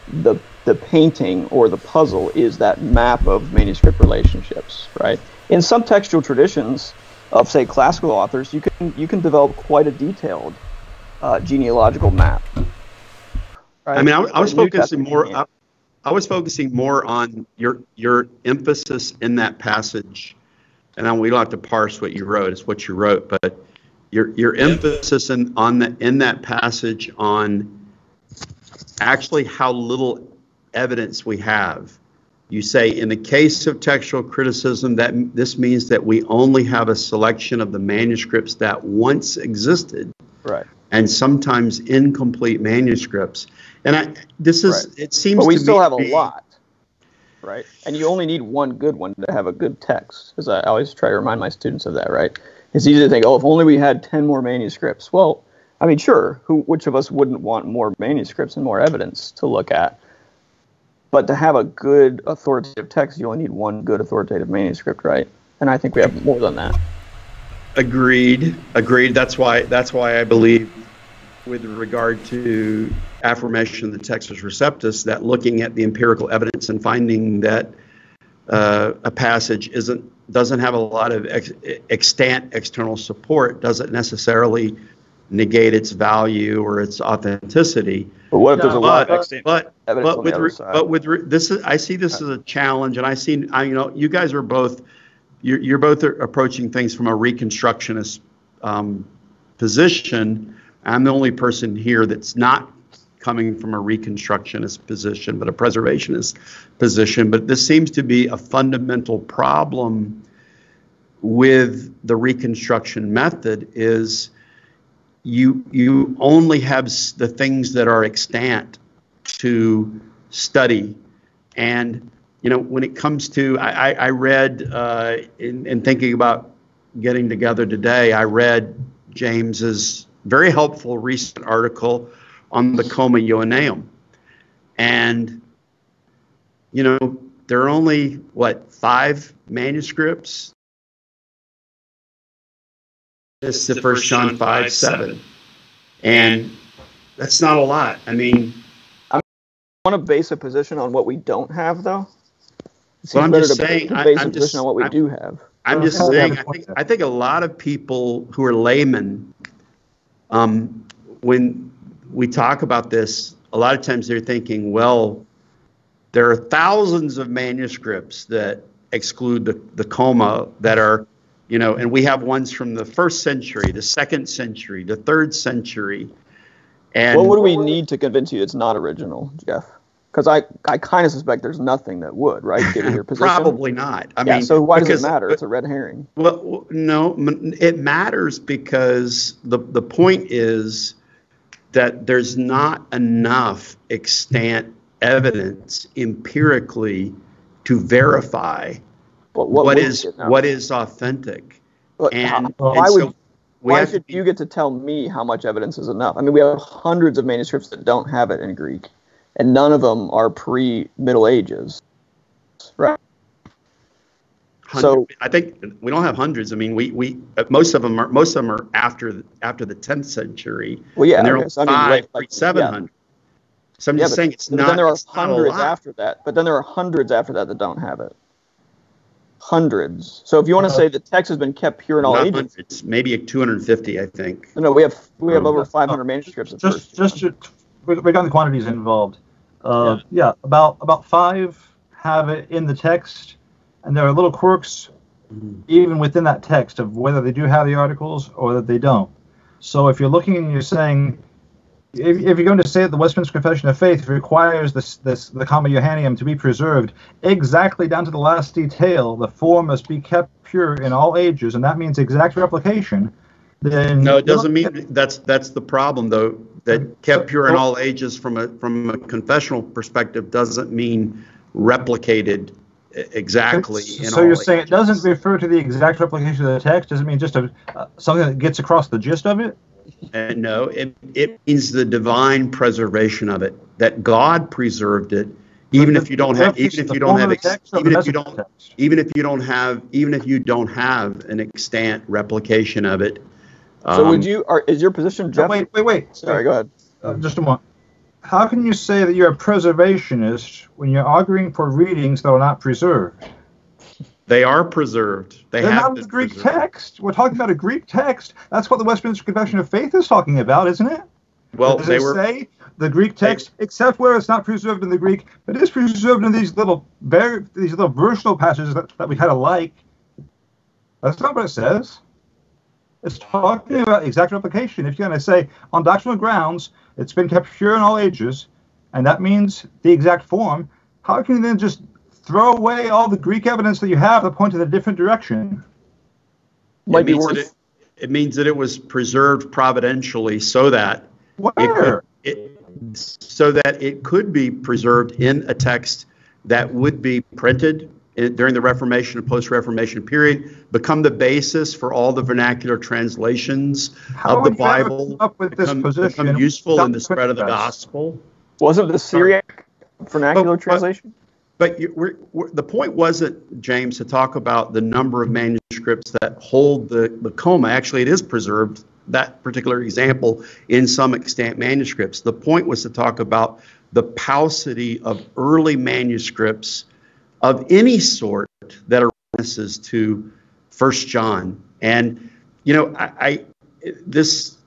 the the painting or the puzzle is that map of manuscript relationships, right? In some textual traditions of say classical authors, you can you can develop quite a detailed uh, genealogical map. Right? I mean, I, I was focusing more. I, I was focusing more on your your emphasis in that passage, and I, we don't have to parse what you wrote. It's what you wrote, but your your emphasis in on the in that passage on actually how little evidence we have. You say in the case of textual criticism that this means that we only have a selection of the manuscripts that once existed Right. and sometimes incomplete manuscripts. And I, this is, Right. it seems But we to still me have a lot, right? And you only need one good one to have a good text. Because I always try to remind my students of that, right? It's easy to think, oh, if only we had ten more manuscripts. Well, I mean, sure. Who, which of us wouldn't want more manuscripts and more evidence to look at? But to have a good authoritative text, you only need one good authoritative manuscript, right? And I think we have more than that. Agreed. Agreed. That's why. That's why I believe, with regard to affirmation of the Textus Receptus, that looking at the empirical evidence and finding that uh, a passage isn't doesn't have a lot of ex, extant external support doesn't necessarily negate its value or its authenticity. But what if there's a lot of But, extant but, evidence but with re- but with re- this is I see this as a challenge, and I see I you know you guys are both you're, you're both approaching things from a reconstructionist um, position. I'm the only person here that's not coming from a reconstructionist position, but a preservationist position. But this seems to be a fundamental problem with the reconstruction method is you you only have the things that are extant to study. And you know when it comes to i, I, read uh, in, in thinking about getting together today i read james's very helpful recent article on the comma ioanneum and you know there are only what five manuscripts it's the first John 5 7. And that's not a lot. I mean, I want to base a position on what we don't have, though. It Well, I'm just to saying, to I- base a I'm position just- on what we I'm- do have. I'm just saying. I think, I think a lot of people who are laymen, um, when we talk about this, a lot of times they're thinking, well, there are thousands of manuscripts that exclude the, the comma that are, you know, and we have ones from the first century, the second century, the third century. And What would we need to convince you it's not original, Jeff? Because I, I kind of suspect there's nothing that would, right? Given your position. Probably not. I yeah. mean, so why does it matter? It's a red herring. Well, no, it matters because the the point is that there's not enough extant evidence empirically to verify But what would is what is authentic. And- and why so would we why should you get to tell me how much evidence is enough? I mean, we have hundreds of manuscripts that don't have it in Greek, and none of them are pre Middle Ages, right? So- I think we don't have hundreds. I mean, we, we uh, most of them are most of them are after after the 10th century. Well, yeah, and there okay, are so I mean, five like- like, 700. So I'm Yeah, just but- saying it's but not. then there are it's not a hundreds after that. But then there are hundreds after that that don't have it. Hundreds. So if you want to say the text has been kept pure in all ages, hundreds, maybe 250, I think. no, we have we have Um, over 500 manuscripts. Just first. just to, we we got the quantities involved. Uh, yeah. about about five have it in the text, and there are little quirks even within that text of whether they do have the articles or that they don't. So if you're looking and you're saying, if, if you're going to say that the Westminster Confession of Faith requires this this the Comma Johanneum to be preserved exactly down to the last detail, the form must be kept pure in all ages, and that means exact replication. Then No, it doesn't mean that's that's the problem though. That kept pure in all ages from a from a confessional perspective doesn't mean replicated exactly. in So you're saying it doesn't refer to the exact replication of the text? Doesn't mean just a uh, something that gets across the gist of it? And no, it it means the divine preservation of it. That God preserved it, even if you don't have even if you don't have even if you don't even if you don't have even if you don't have an extant replication of it. so um, would you? Are, is your position, Jeff? wait, wait, wait. Sorry, go ahead. Uh, just a moment. How can you say that you're a preservationist when you're arguing for readings that are not preserved? They are preserved. They They're have not in the Greek preserved. text. We're talking about a Greek text. That's what the Westminster Confession of Faith is talking about, isn't it? Well, Does they it were say the Greek text, except where it's not preserved in the Greek, but it is preserved in these little very these little versional passages that, that we kind of like. That's not what it says. It's talking about exact replication. If you're going to say on doctrinal grounds it's been kept pure in all ages, and that means the exact form, how can you then just throw away all the Greek evidence that you have that point in a different direction? Might it be means worth. that it, it means that it was preserved providentially so that it could, it, so that it could be preserved in a text that would be printed in, during the Reformation and post-Reformation period, become the basis for all the vernacular translations How of the would you ever Bible, up with this become, position become useful in the spread of the gospel. Wasn't the Syriac vernacular But- but- translation? But you, we're, we're, the point wasn't, James, to talk about the number of manuscripts that hold the, the comma. Actually, it is preserved, that particular example, in some extant manuscripts. The point was to talk about the paucity of early manuscripts of any sort that are to First John. And, you know, I, I this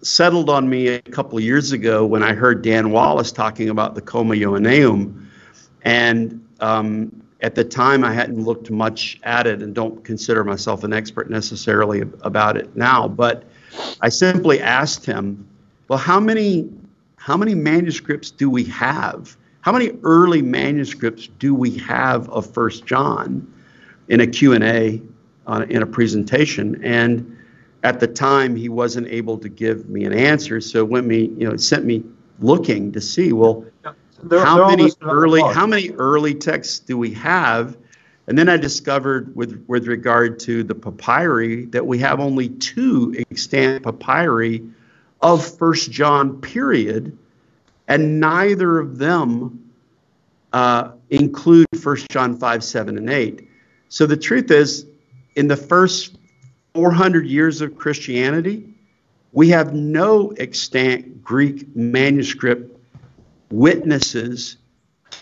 settled on me a couple of years ago when I heard Dan Wallace talking about the Comma Ioanneum. And um, at the time, I hadn't looked much at it and don't consider myself an expert necessarily about it now. But I simply asked him, well, how many, how many manuscripts do we have? How many early manuscripts do we have of First John in a Q&A, uh, in a presentation? And at the time, he wasn't able to give me an answer. So when me, you know, sent me looking to see, well, They're- they're how many listed on the early how many early texts do we have? And then i discovered with with regard to the papyri that we have only two extant papyri of first john period and neither of them uh, include first john 5 7 and 8 so the truth is in the first 400 years of christianity we have no extant greek manuscript witnesses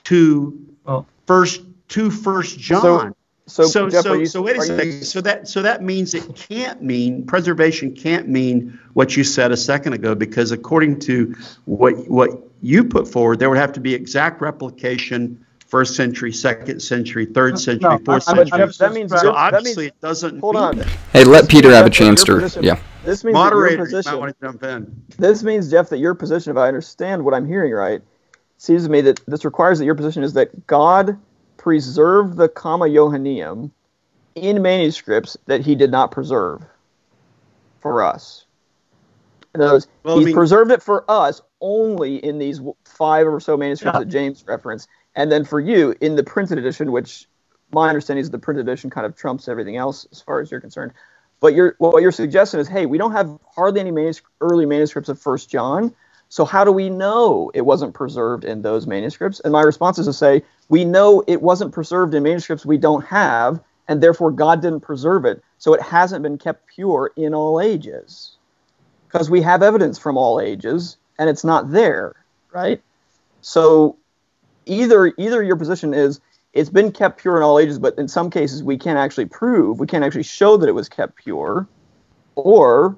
to Well- first to first John. So, so Jeff, so, you, so wait a are you- second. So that so that means it can't mean preservation can't mean what you said a second ago because according to what what you put forward, there would have to be exact replication first century, second century, third century, No, fourth I- I- century. I- Jeff, that means so that obviously means it doesn't hold mean on. that. Hey, let Peter have a chance to. position- Yeah. This means that your Moderator, you might want to jump in. This means, Jeff, that your position, if I understand what I'm hearing right, seems to me that this requires that your position is that God preserved the comma Johanneum in manuscripts that he did not preserve for us. In other words, Well, I mean- preserved it for us only in these five or so manuscripts Yeah. that James referenced, and then for you in the printed edition, which my understanding is the printed edition kind of trumps everything else as far as you're concerned. But you're, what you're suggesting is, hey, we don't have hardly any early manuscripts of First John, so how do we know it wasn't preserved in those manuscripts? And my response is to say, we know it wasn't preserved in manuscripts we don't have, and therefore God didn't preserve it, so it hasn't been kept pure in all ages. Because we have evidence from all ages, and it's not there, right? So either either your position is it's been kept pure in all ages, but in some cases we can't actually prove, we can't actually show that it was kept pure, or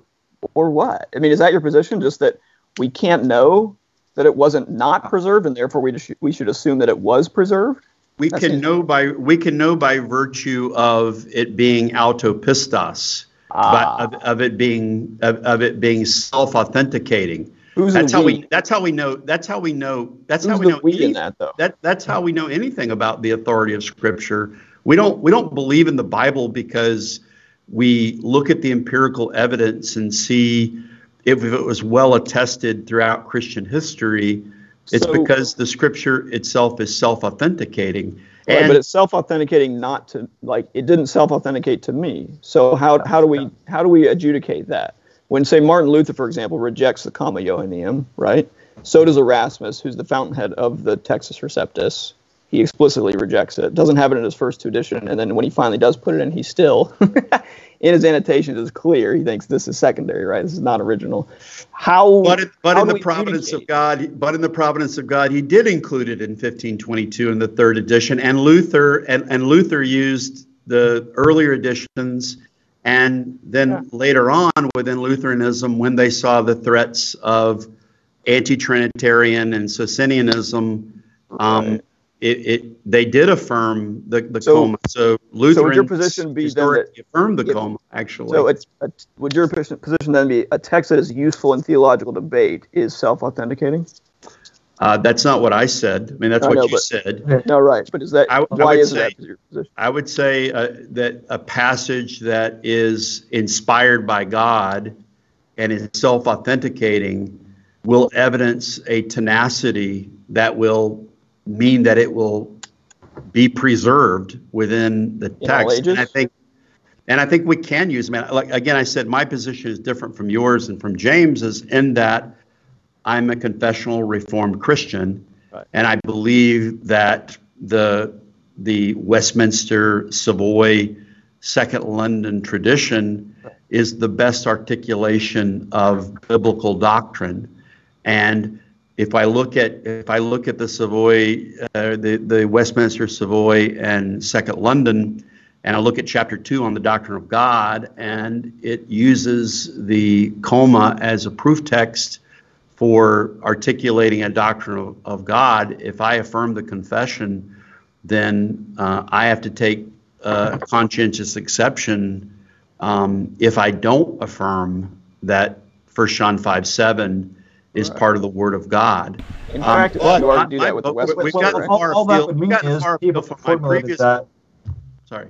or what? I mean, is that your position? Just that we can't know that it wasn't not preserved, and therefore we just, we should assume that it was preserved? We That can know by we can know by virtue of it being autopistos, Ah. but of, of it being of, of it being self-authenticating. Who's that's how we? we. That's how we know. That's how we know. That's Who's how we know. we in any- that though? that that's how we know anything about the authority of Scripture. We don't we don't believe in the Bible because we look at the empirical evidence and see if it was well attested throughout Christian history. It's So- because the Scripture itself is self-authenticating. Right, but it's self-authenticating not to like it didn't self-authenticate to me. So how how do we how do we adjudicate that? When say Martin Luther, for example, rejects the Comma Johanneum, right? So does Erasmus, who's the fountainhead of the Textus Receptus. He explicitly rejects it. Doesn't have it in his first two edition, and then when he finally does put it in, he still in his annotations is clear. He thinks this is secondary, right? This is not original. How? but it, but how in the providence of? God, but in the providence of God, He did include it in 1522 in the third edition, and Luther and, and Luther used the earlier editions, and then later on within Lutheranism, when they saw the threats of anti-Trinitarian and Socinianism, um, Right. It, it they did affirm the the So- comma. So Lutherans your position be then that- affirmed the if- comma actually. So it's a, would your position then be a text that is useful in theological debate is self-authenticating? uh, that's not what I said. I mean, that's I what know, you but- said. No, right. But is that I- I why would is say- that your position? I would say uh, that a passage that is inspired by God and is self authenticating will evidence a tenacity that will mean that it will be preserved within the text. And I think. And I think we can use, man. Like again, I said my position is different from yours and from James's in that I'm a confessional Reformed Christian, Right. and I believe that the the Westminster Savoy Second London tradition is the best articulation of biblical doctrine. And if I look at if I look at the Savoy, uh, the the Westminster Savoy and Second London, and I look at chapter two on the doctrine of God, and it uses the comma as a proof text for articulating a doctrine of, of God. If I affirm the confession, then uh, I have to take uh, conscientious exception um, if I don't affirm that 1 John 5 7 is part of the Word of God. In Um, practice, but you already do that with the but we- Westminster. we've Well, gotten all, far all that would mean is people afield from my formulated previous- that Sorry.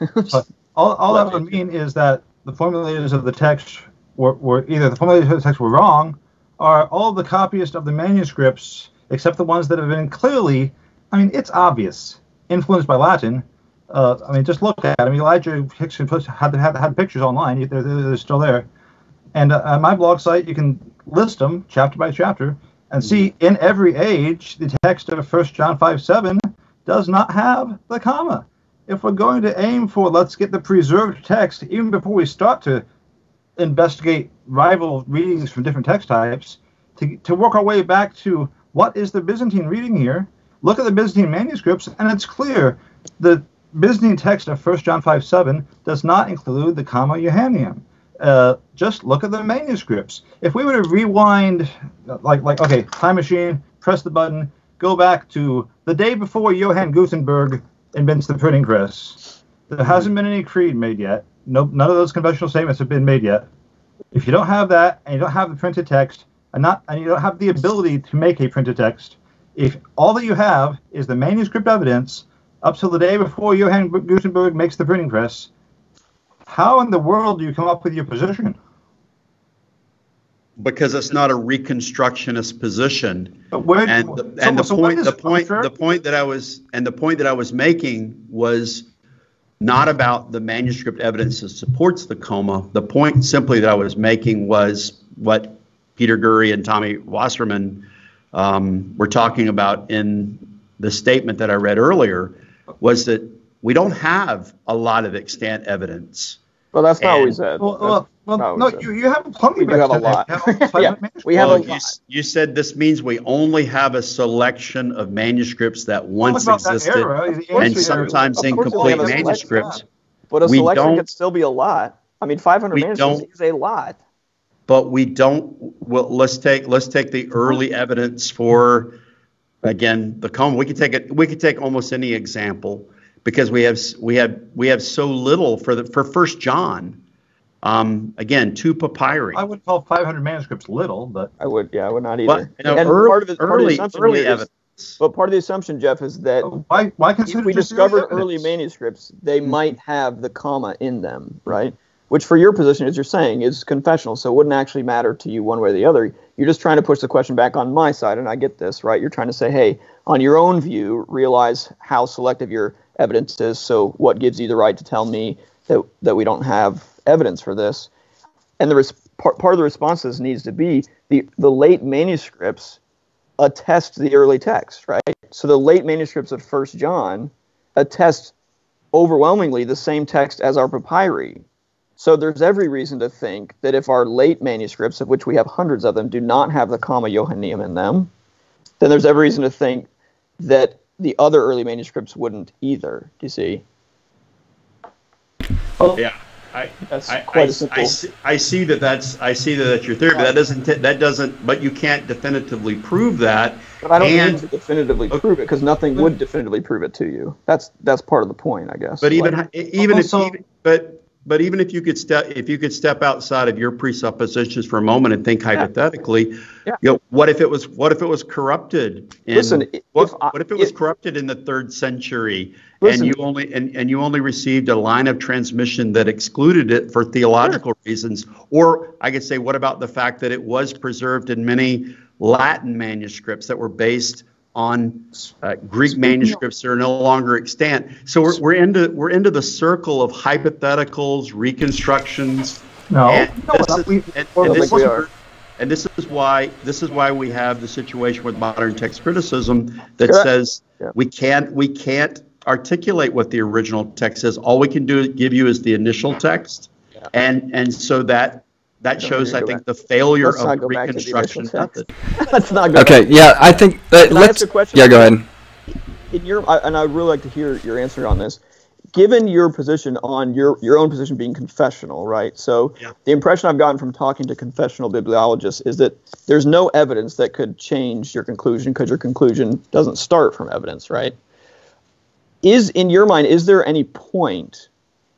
all, all that would mean is that the formulators of the text were, were either the formulators of the text were wrong, or all the copyists of the manuscripts, except the ones that have been clearly, I mean, it's obvious, influenced by Latin. Uh, I mean, just look at it. I mean, Elijah Hixson had, had, had, had pictures online. They're, they're, they're still there. And uh, on my blog site, you can list them chapter by chapter and see hmm. in every age the text of 1 John 5 7 does not have the comma. If we're going to aim for let's get the preserved text even before we start to investigate rival readings from different text types to, to work our way back to what is the byzantine reading here look at the byzantine manuscripts and it's clear the byzantine text of 1 john 5 7 does not include the comma johanneum uh, just look at the manuscripts if we were to rewind like like okay time machine press the button go back to the day before johann gutenberg invents the printing press. There hasn't been any creed made yet. No, none of those conventional statements have been made yet. If you don't have that, and you don't have the printed text, and not, and you don't have the ability to make a printed text, if all that you have is the manuscript evidence up till the day before Johann Gutenberg makes the printing press, how in the world do you come up with your position? because it's not a reconstructionist position. But where, And the, so- and the so point is the point contrary? the point that I was and the point that I was making was not about the manuscript evidence that supports the comma. The point simply that I was making was what Peter Gurry and Tommy Wasserman um, were talking about in the statement that I read earlier was that we don't have a lot of extant evidence. Well, that's not what we said. Well, well, well not what no, we said. you, you have plenty We have a lot. you Yeah, we have Well, a you, lot. s- you said this means we only have a selection of manuscripts that once about that existed era, and we ancient do. sometimes Of course we incomplete have a selection. manuscripts. But a we selection could still be a lot. I mean, 500 manuscripts is a lot. but we don't well let's take let's take the early evidence for again the comma we could take it we could take almost any example because we have we have we have so little for the for first john um again two papyri I would call 500 manuscripts little, but I would, yeah, I would not either. but you know, and early, part of it, part of the early, assumption early evidence but part of the assumption, Jeff, is that why why if we just discovered early manuscripts, they might have the comma in them, right? Which, for your position, as you're saying, is confessional, so it wouldn't actually matter to you one way or the other. You're just trying to push the question back on my side, and I get this, right? You're trying to say, hey, on your own view, realize how selective your evidence is. So, what gives you the right to tell me that that we don't have evidence for this? And the res- part, part of the responses needs to be the the late manuscripts attest the early text, right? So the late manuscripts of First John attest overwhelmingly the same text as our papyri. So there's every reason to think that if our late manuscripts, of which we have hundreds of them, do not have the comma Johanneum in them, then there's every reason to think that the other early manuscripts wouldn't either. Do you see? Oh yeah I, That's I, quite I, a simple. I, see, I see that that's I see that that's your theory, but that doesn't that doesn't but you can't definitively prove that. But I don't and, need to definitively prove it because nothing would definitively prove it to you. That's that's part of the point, I guess. But even Like- even if even, but but even if you could step if you could step outside of your presuppositions for a moment and think hypothetically, Yeah. you know, what if it was what if it was corrupted? In, Listen, what, if I- what if it was if- corrupted in the third century Listen- and you only and, and you only received a line of transmission that excluded it for theological reasons? Or I could say, what about the fact that it was preserved in many Latin manuscripts that were based on uh, Greek manuscripts that are no longer extant. So we're, we're into we're into the circle of hypotheticals, reconstructions. No, and no, this is- we- and- and this we are. and this is why this is why we have the situation with modern text criticism that Correct. says Yeah. we can't we can't articulate what the original text is. All we can do is give you is the initial text, and and so that that shows I think back. the failure Let's of not go back to the reconstruction initial method. Let's not go. Okay, yeah, I think uh, Can let's. ask a question? Yeah, go ahead. in your I- and I'd really like to hear your answer on this. Given your position on your your own position being confessional, right? So Yeah. the impression I've gotten from talking to confessional bibliologists is that there's no evidence that could change your conclusion because your conclusion doesn't start from evidence, right? Is in your mind is there any point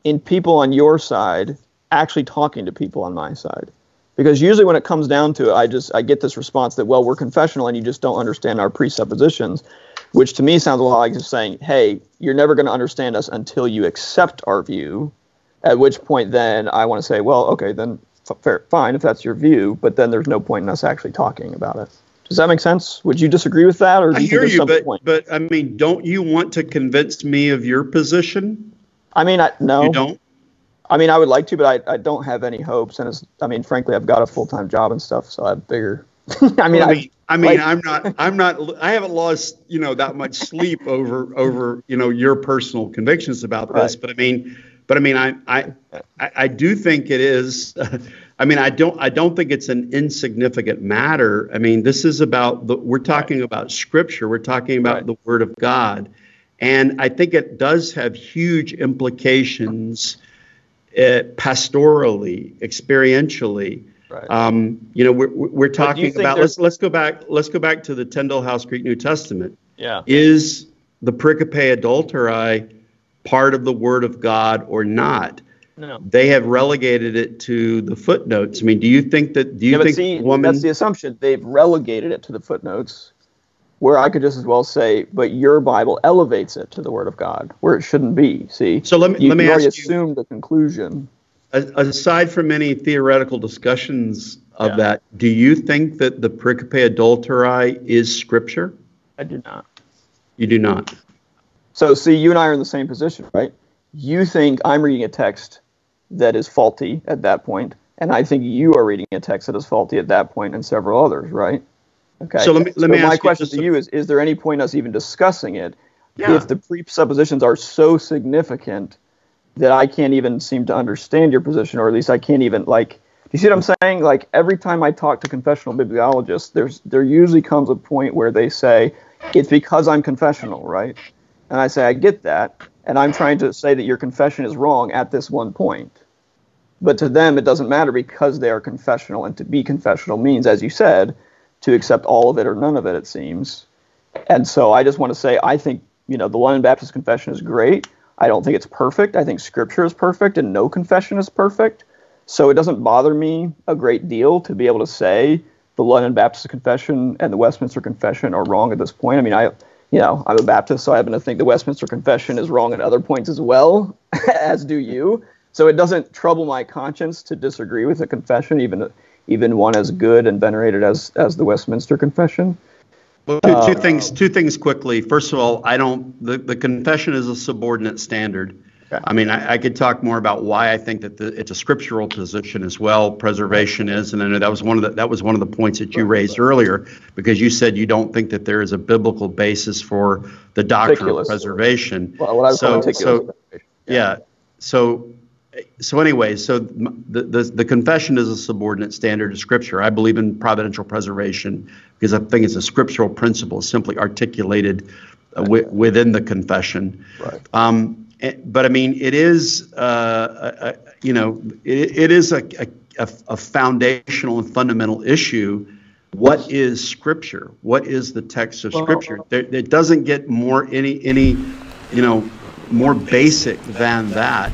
in people on your side actually talking to people on my side? Because usually when it comes down to it, I just I get this response that well we're confessional and you just don't understand our presuppositions, which to me sounds a lot like just saying, hey, you're never going to understand us until you accept our view. At which point then I want to say, well, okay, then f- fair, fine if that's your view, but then there's no point in us actually talking about it. Does that make sense? Would you disagree with that, or do I you hear you, but point? but I mean, don't you want to convince me of your position? I mean, I, no, You don't. I mean, I would like to, but I, I don't have any hopes. And it's, I mean, frankly, I've got a full time job and stuff, so I have bigger. I mean, I I, mean, I mean, like- I'm not, I'm not, I haven't lost, you know, that much sleep over, over, you know, your personal convictions about this. Right. But I mean, but I mean, I, I, I, I do think it is. I mean, I don't, I don't think it's an insignificant matter. I mean, this is about the, we're talking about scripture. We're talking about Right. the Word of God, and I think it does have huge implications, uh, pastorally, experientially. Right. Um, you know, we're, we're talking about there's- let's let's go back let's go back to the Tyndale House Greek New Testament. yeah. Is the pericope adulterae part of the Word of God or not? No. They have relegated it to the footnotes. I mean, do you think that? Do you Yeah, think see, woman? that's the assumption. They've relegated it to the footnotes. Where I could just as well say, but your Bible elevates it to the Word of God, where it shouldn't be. See, so let me you, let me you ask already you, assumed the conclusion. Aside from any theoretical discussions of Yeah. that, do you think that the pericope adulterae is scripture? I do not. You do not. So, see, you and I are in the same position, right? You think I'm reading a text that is faulty at that point, and I think you are reading a text that is faulty at that point, and several others, right? Okay. So let me- let me my ask you question to you is: Is there any point in us even discussing it Yeah. if the presuppositions are so significant that I can't even seem to understand your position, or at least I can't even like. Do you see what I'm saying? Like every time I talk to confessional bibliologists, there's there usually comes a point where they say it's because I'm confessional, right? And I say I get that, and I'm trying to say that your confession is wrong at this one point. But to them, it doesn't matter because they are confessional, and to be confessional means, as you said, to accept all of it or none of it. It seems. And so I just want to say I think you know the London Baptist Confession is great. I don't think it's perfect. I think Scripture is perfect, and no confession is perfect. So it doesn't bother me a great deal to be able to say the London Baptist Confession and the Westminster Confession are wrong at this point. I mean, I, you know, I'm a Baptist, so I happen to think the Westminster Confession is wrong at other points as well, as do you. So it doesn't trouble my conscience to disagree with a confession, even even one as good and venerated as as the Westminster Confession. Well, two, two uh, things. Two things quickly. First of all, I don't. The, the confession is a subordinate standard. I mean, I, I could talk more about why I think that the, it's a scriptural position as well. Preservation is, and I know that was one of the that was one of the points that you raised earlier because you said you don't think that there is a biblical basis for the doctrine Meticulous. of preservation. Well, what I call so, so yeah. So, so anyway, so the, the the confession is a subordinate standard to Scripture. I believe in providential preservation because I think it's a scriptural principle, simply articulated uh, wi- within the confession. Right. Um, eh, but I mean, it is, uh, a, a, you know, it, it is a, a, a a foundational and fundamental issue. What is Scripture? What is the text of Scripture? There, it doesn't get more any any, you know, more basic than that.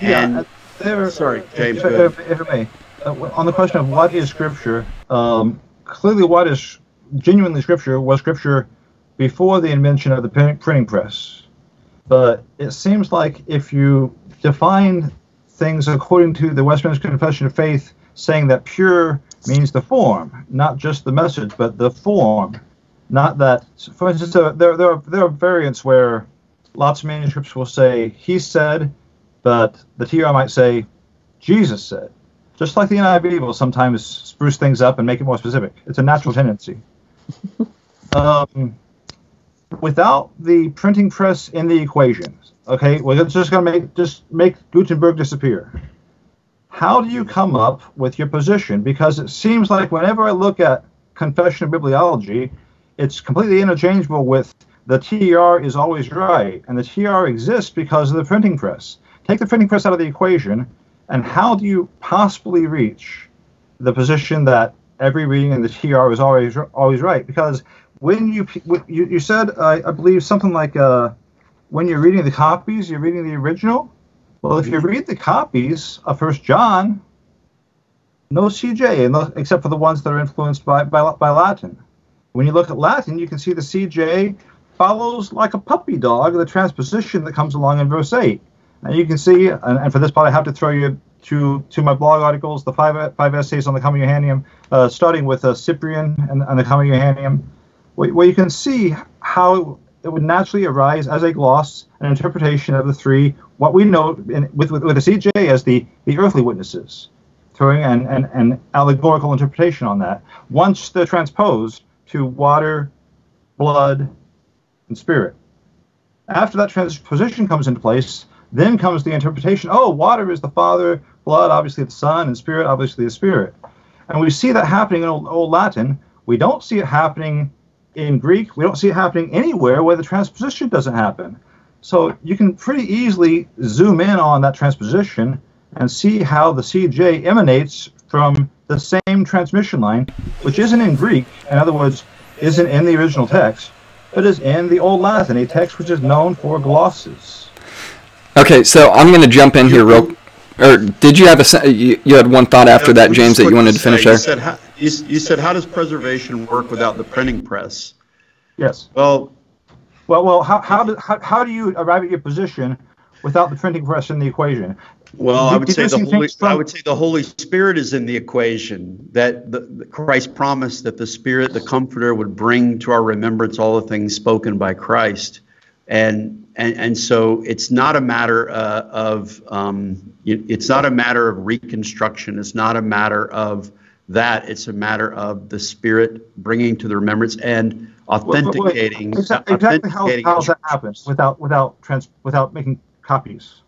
And yeah, uh, there, sorry, James, If, if, if may, uh, on the question of what is Scripture, um, clearly, what is genuinely Scripture was Scripture before the invention of the printing press. But it seems like if you define things according to the Westminster Confession of Faith, saying that pure means the form, not just the message, but the form, not that. For instance, uh, there there are, there are variants where lots of manuscripts will say he said, but the TR might say Jesus said. Just like the NIV will sometimes spruce things up and make it more specific. It's a natural tendency. Um, without the printing press in the equation, okay, we're just going to make just make Gutenberg disappear. How do you come up with your position? Because it seems like whenever I look at confession of bibliology, it's completely interchangeable with the TR is always right, and the TR exists because of the printing press. Take the printing press out of the equation, and how do you possibly reach the position that every reading in the TR is always always right? Because when you you, you said uh, I believe something like uh, when you're reading the copies, you're reading the original. Well, if you read the copies of First John, no CJ, except for the ones that are influenced by, by by Latin. When you look at Latin, you can see the CJ follows like a puppy dog the transposition that comes along in verse 8. And you can see, and, and for this part, I have to throw you to, to my blog articles, the five, five essays on the Johanneum, uh, starting with uh, Cyprian and, and the Johanneum, where, where you can see how it would naturally arise as a gloss, an interpretation of the three, what we know in, with, with, with the CJ as the, the earthly witnesses, throwing an, an, an allegorical interpretation on that. Once they're transposed to water, blood, and spirit. After that transposition comes into place, then comes the interpretation oh, water is the Father, blood, obviously the Son, and spirit, obviously the Spirit. And we see that happening in Old, Old Latin. We don't see it happening in Greek. We don't see it happening anywhere where the transposition doesn't happen. So you can pretty easily zoom in on that transposition and see how the CJ emanates from the same transmission line, which isn't in Greek. In other words, isn't in the original text, but is in the Old Latin, a text which is known for glosses. Okay, so I'm going to jump in here real. Or did you have a you, you had one thought after that, James, that you wanted to finish say, there? You said, how, you, you said, how does preservation work without the printing press? Yes. Well, Well, well, how how do how, how do you arrive at your position without the printing press in the equation? Well, I would say the Holy, from- I would say the Holy Spirit is in the equation. That the, the Christ promised that the Spirit, the Comforter, would bring to our remembrance all the things spoken by Christ, and and and so it's not a matter uh, of um, it's not a matter of reconstruction. It's not a matter of that. It's a matter of the Spirit bringing to the remembrance and authenticating. Exa- Exactly how, authenticating how does that the happen without without trans without making copies?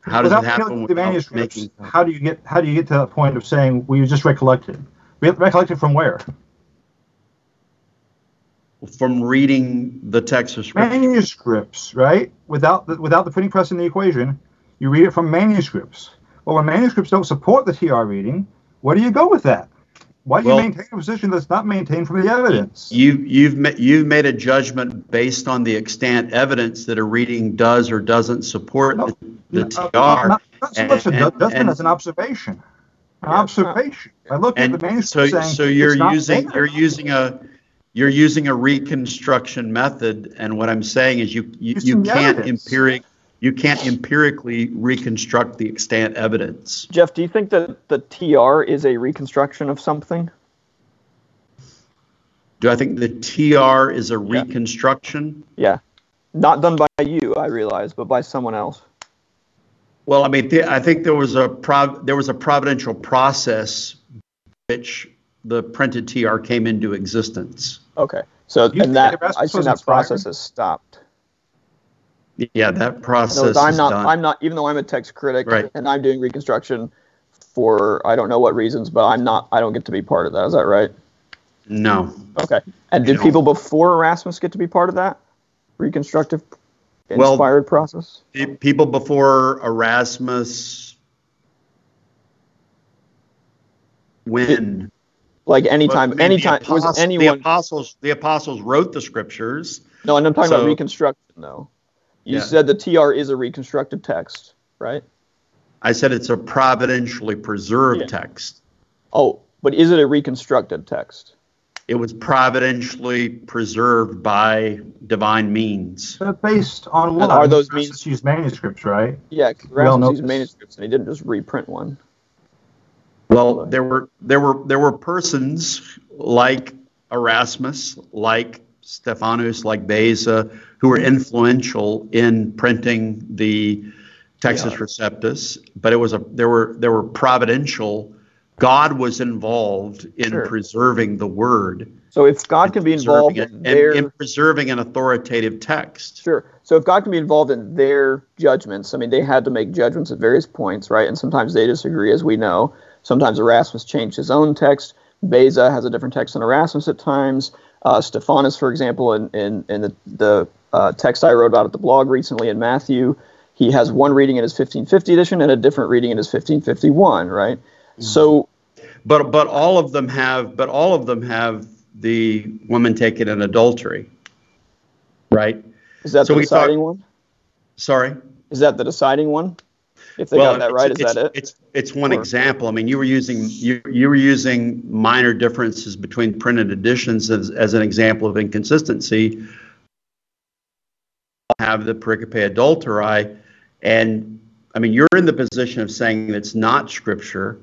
How does without it happen the manuscripts? making? How do you get how do you get to that point of saying we well just recollected? Re- recollected from where? From reading the text of Scripture. Manuscripts, right? Without the, without the printing press in the equation, you read it from manuscripts. Well, when manuscripts don't support the TR reading, where do you go with that? Why do Well- you maintain a position that's not maintained from the evidence? You, you've ma- you've made a judgment based on the extant evidence that a reading does or doesn't support No, the, the Uh, TR. Not, not so much a and- ju- judgment and- as an observation. An observation. I look at the so, manuscript saying so you're using you're using a you're using a reconstruction method, and what I'm saying is you you, you can't evidence. empiric you can't empirically reconstruct the extant evidence. Jeff, do you think that the TR is a reconstruction of something? Do I think the TR is a reconstruction? Yeah. Not done by you, I realize, but by someone else. Well, I mean, th- I think there was a prov- there was a providential process which the printed TR came into existence. Okay. So, You and that, I assume that process has stopped. Yeah, that No, process I'm is not, done. I'm not, even though I'm a text critic Right. and I'm doing reconstruction for, I don't know what reasons, but I'm not, I don't get to be part of that. Is that right? no, Okay. And did know- people before Erasmus get to be part of that reconstructive Well- inspired process? People before Erasmus. When Like Well, anytime, I mean, the anytime, was apostles- The apostles, the apostles wrote the scriptures. no, and I'm talking so- about reconstruction though. You Yeah. said the TR is a reconstructed text, right? I said it's a providentially preserved Yeah. text. Oh, but is it a reconstructed text? It was providentially preserved by divine means. But based on what? are those Erasmus used manuscripts, right? Yeah, We all used manuscripts and he didn't just reprint one. Well, there were there were there were persons like Erasmus, like Stephanus, like Beza, who were influential in printing the Textus Receptus. But it was a there were there were providential. God was involved in Sure. preserving the word. So if God can be involved preserving in their in preserving an authoritative text. Sure. So if God can be involved in their judgments, I mean, they had to make judgments at various points, right? And sometimes they disagree, as we know. Sometimes Erasmus changed his own text. Beza has a different text than Erasmus at times. Uh, Stephanus, for example, in, in, in the, the uh, text I wrote about at the blog recently in Matthew, he has one reading in his 1550 edition and a different reading in his 1551, right? So But but all of them have but all of them have the woman taken in adultery. Right? is that So the we talk- deciding one? Sorry. Is that the deciding one? If they got that it's- right, is that it? It's it's one Or- example. I mean, you were using you you were using minor differences between printed editions as, as an example of inconsistency. Have the pericope adulterae, and I mean, you're in the position of saying it's not scripture.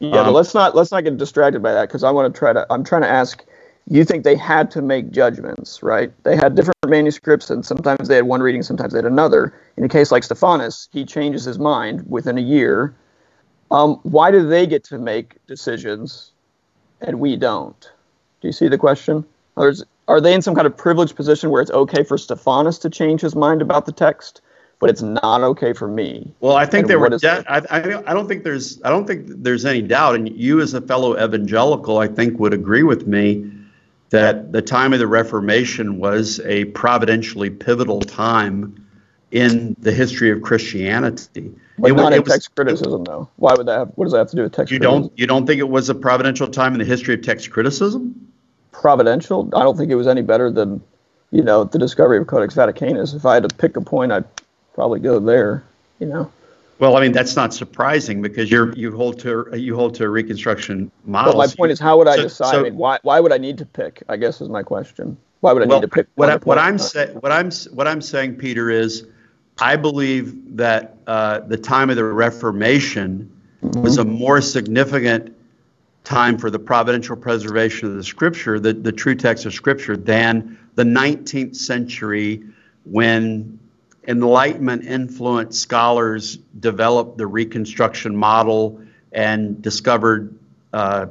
Yeah, Um, but let's not let's not get distracted by that because I want to try to. I'm trying to ask. You think they had to make judgments, right? They had different manuscripts, and sometimes they had one reading, sometimes they had another. In a case like Stephanus, he changes his mind within a year. Um, why do they get to make decisions, and we don't? Do you see the question? Is, are they in some kind of privileged position where it's okay for Stephanus to change his mind about the text, but it's not okay for me? Well, I think And there were. De- I, I, I don't think there's. I don't think there's any doubt, and you, as a fellow evangelical, I think would agree with me that the time of the Reformation was a providentially pivotal time in the history of Christianity. But It not it was- text criticism, though. Why would that? Have, what does that have to do with text You criticism? don't. You don't think it was a providential time in the history of text criticism? providential. I don't think it was any better than, you know, the discovery of Codex Vaticanus. If I had to pick a point, I'd probably go there. You know, Well, I mean that's not surprising because you're you hold to you hold to a Reconstruction model. But my point is, how would I So- decide? so- I mean, why why would I need to pick? I guess is my question. Why would I well, need to pick? what, I, what I'm saying, what I'm what I'm saying, Peter, is I believe that uh, the time of the Reformation was a more significant time for the providential preservation of the Scripture, the, the true text of Scripture, than the 19th century when Enlightenment influenced scholars developed the Reconstruction model and discovered, uh,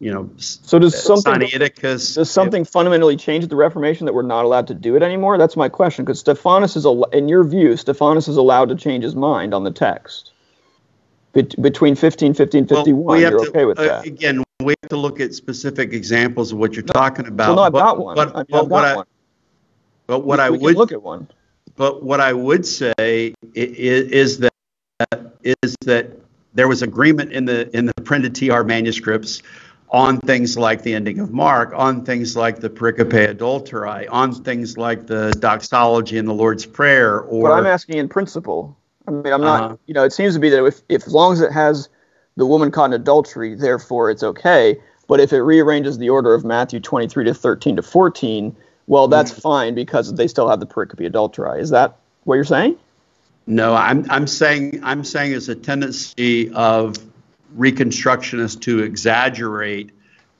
you know, So does something Sinaiticus. does something fundamentally change at the Reformation that we're not allowed to do it anymore? That's my question. Because Stephanus is, al- in your view, Stephanus is allowed to change his mind on the text Bet- between 1550 and 51. You're okay with uh, that? Again, we have to look at specific examples of what you're talking about. well, no, I've but- got one. But, I mean, but I've what got I, but what We- I we would look at one. But what I would say is that is that there was agreement in the in the printed TR manuscripts on things like the ending of Mark, on things like the pericope adulterae, on things like the doxology and the Lord's Prayer, or But I'm asking in principle. I mean, I'm not. Uh-huh. You know, it seems to be that if, if as long as it has the woman caught in adultery, therefore it's okay. But if it rearranges the order of Matthew 23 to 13 to 14, well, that's Mm-hmm. fine because they still have the pericope adulterae. Is that what you're saying? No, I'm I'm saying I'm saying there's a tendency of reconstructionists to exaggerate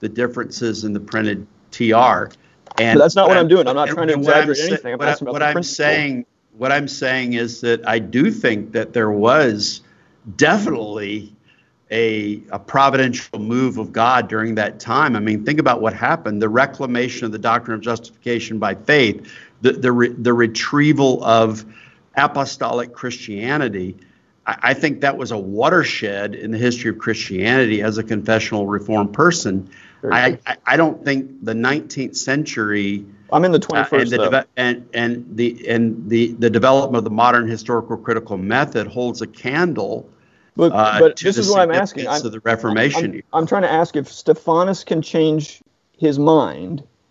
the differences in the printed TR. And But that's not what I'm doing. I'm not trying to what I'm exaggerate anything. I'm what I- asking about what I'm principle. saying what I'm saying is that I do think that there was definitely a, a providential move of God during that time. I mean, think about what happened the reclamation of the doctrine of justification by faith, the, the, re, the retrieval of apostolic Christianity. I, I think that was a watershed in the history of Christianity as a confessional reformed person. I, I, I don't think the 19th century I'm in the uh, 21st. and, the deve- and and the and the the development of the modern historical critical method holds a candle But, uh, but this is what I'm asking. I'm, the Reformation. I'm, I'm trying to ask if Stephanus can change his mind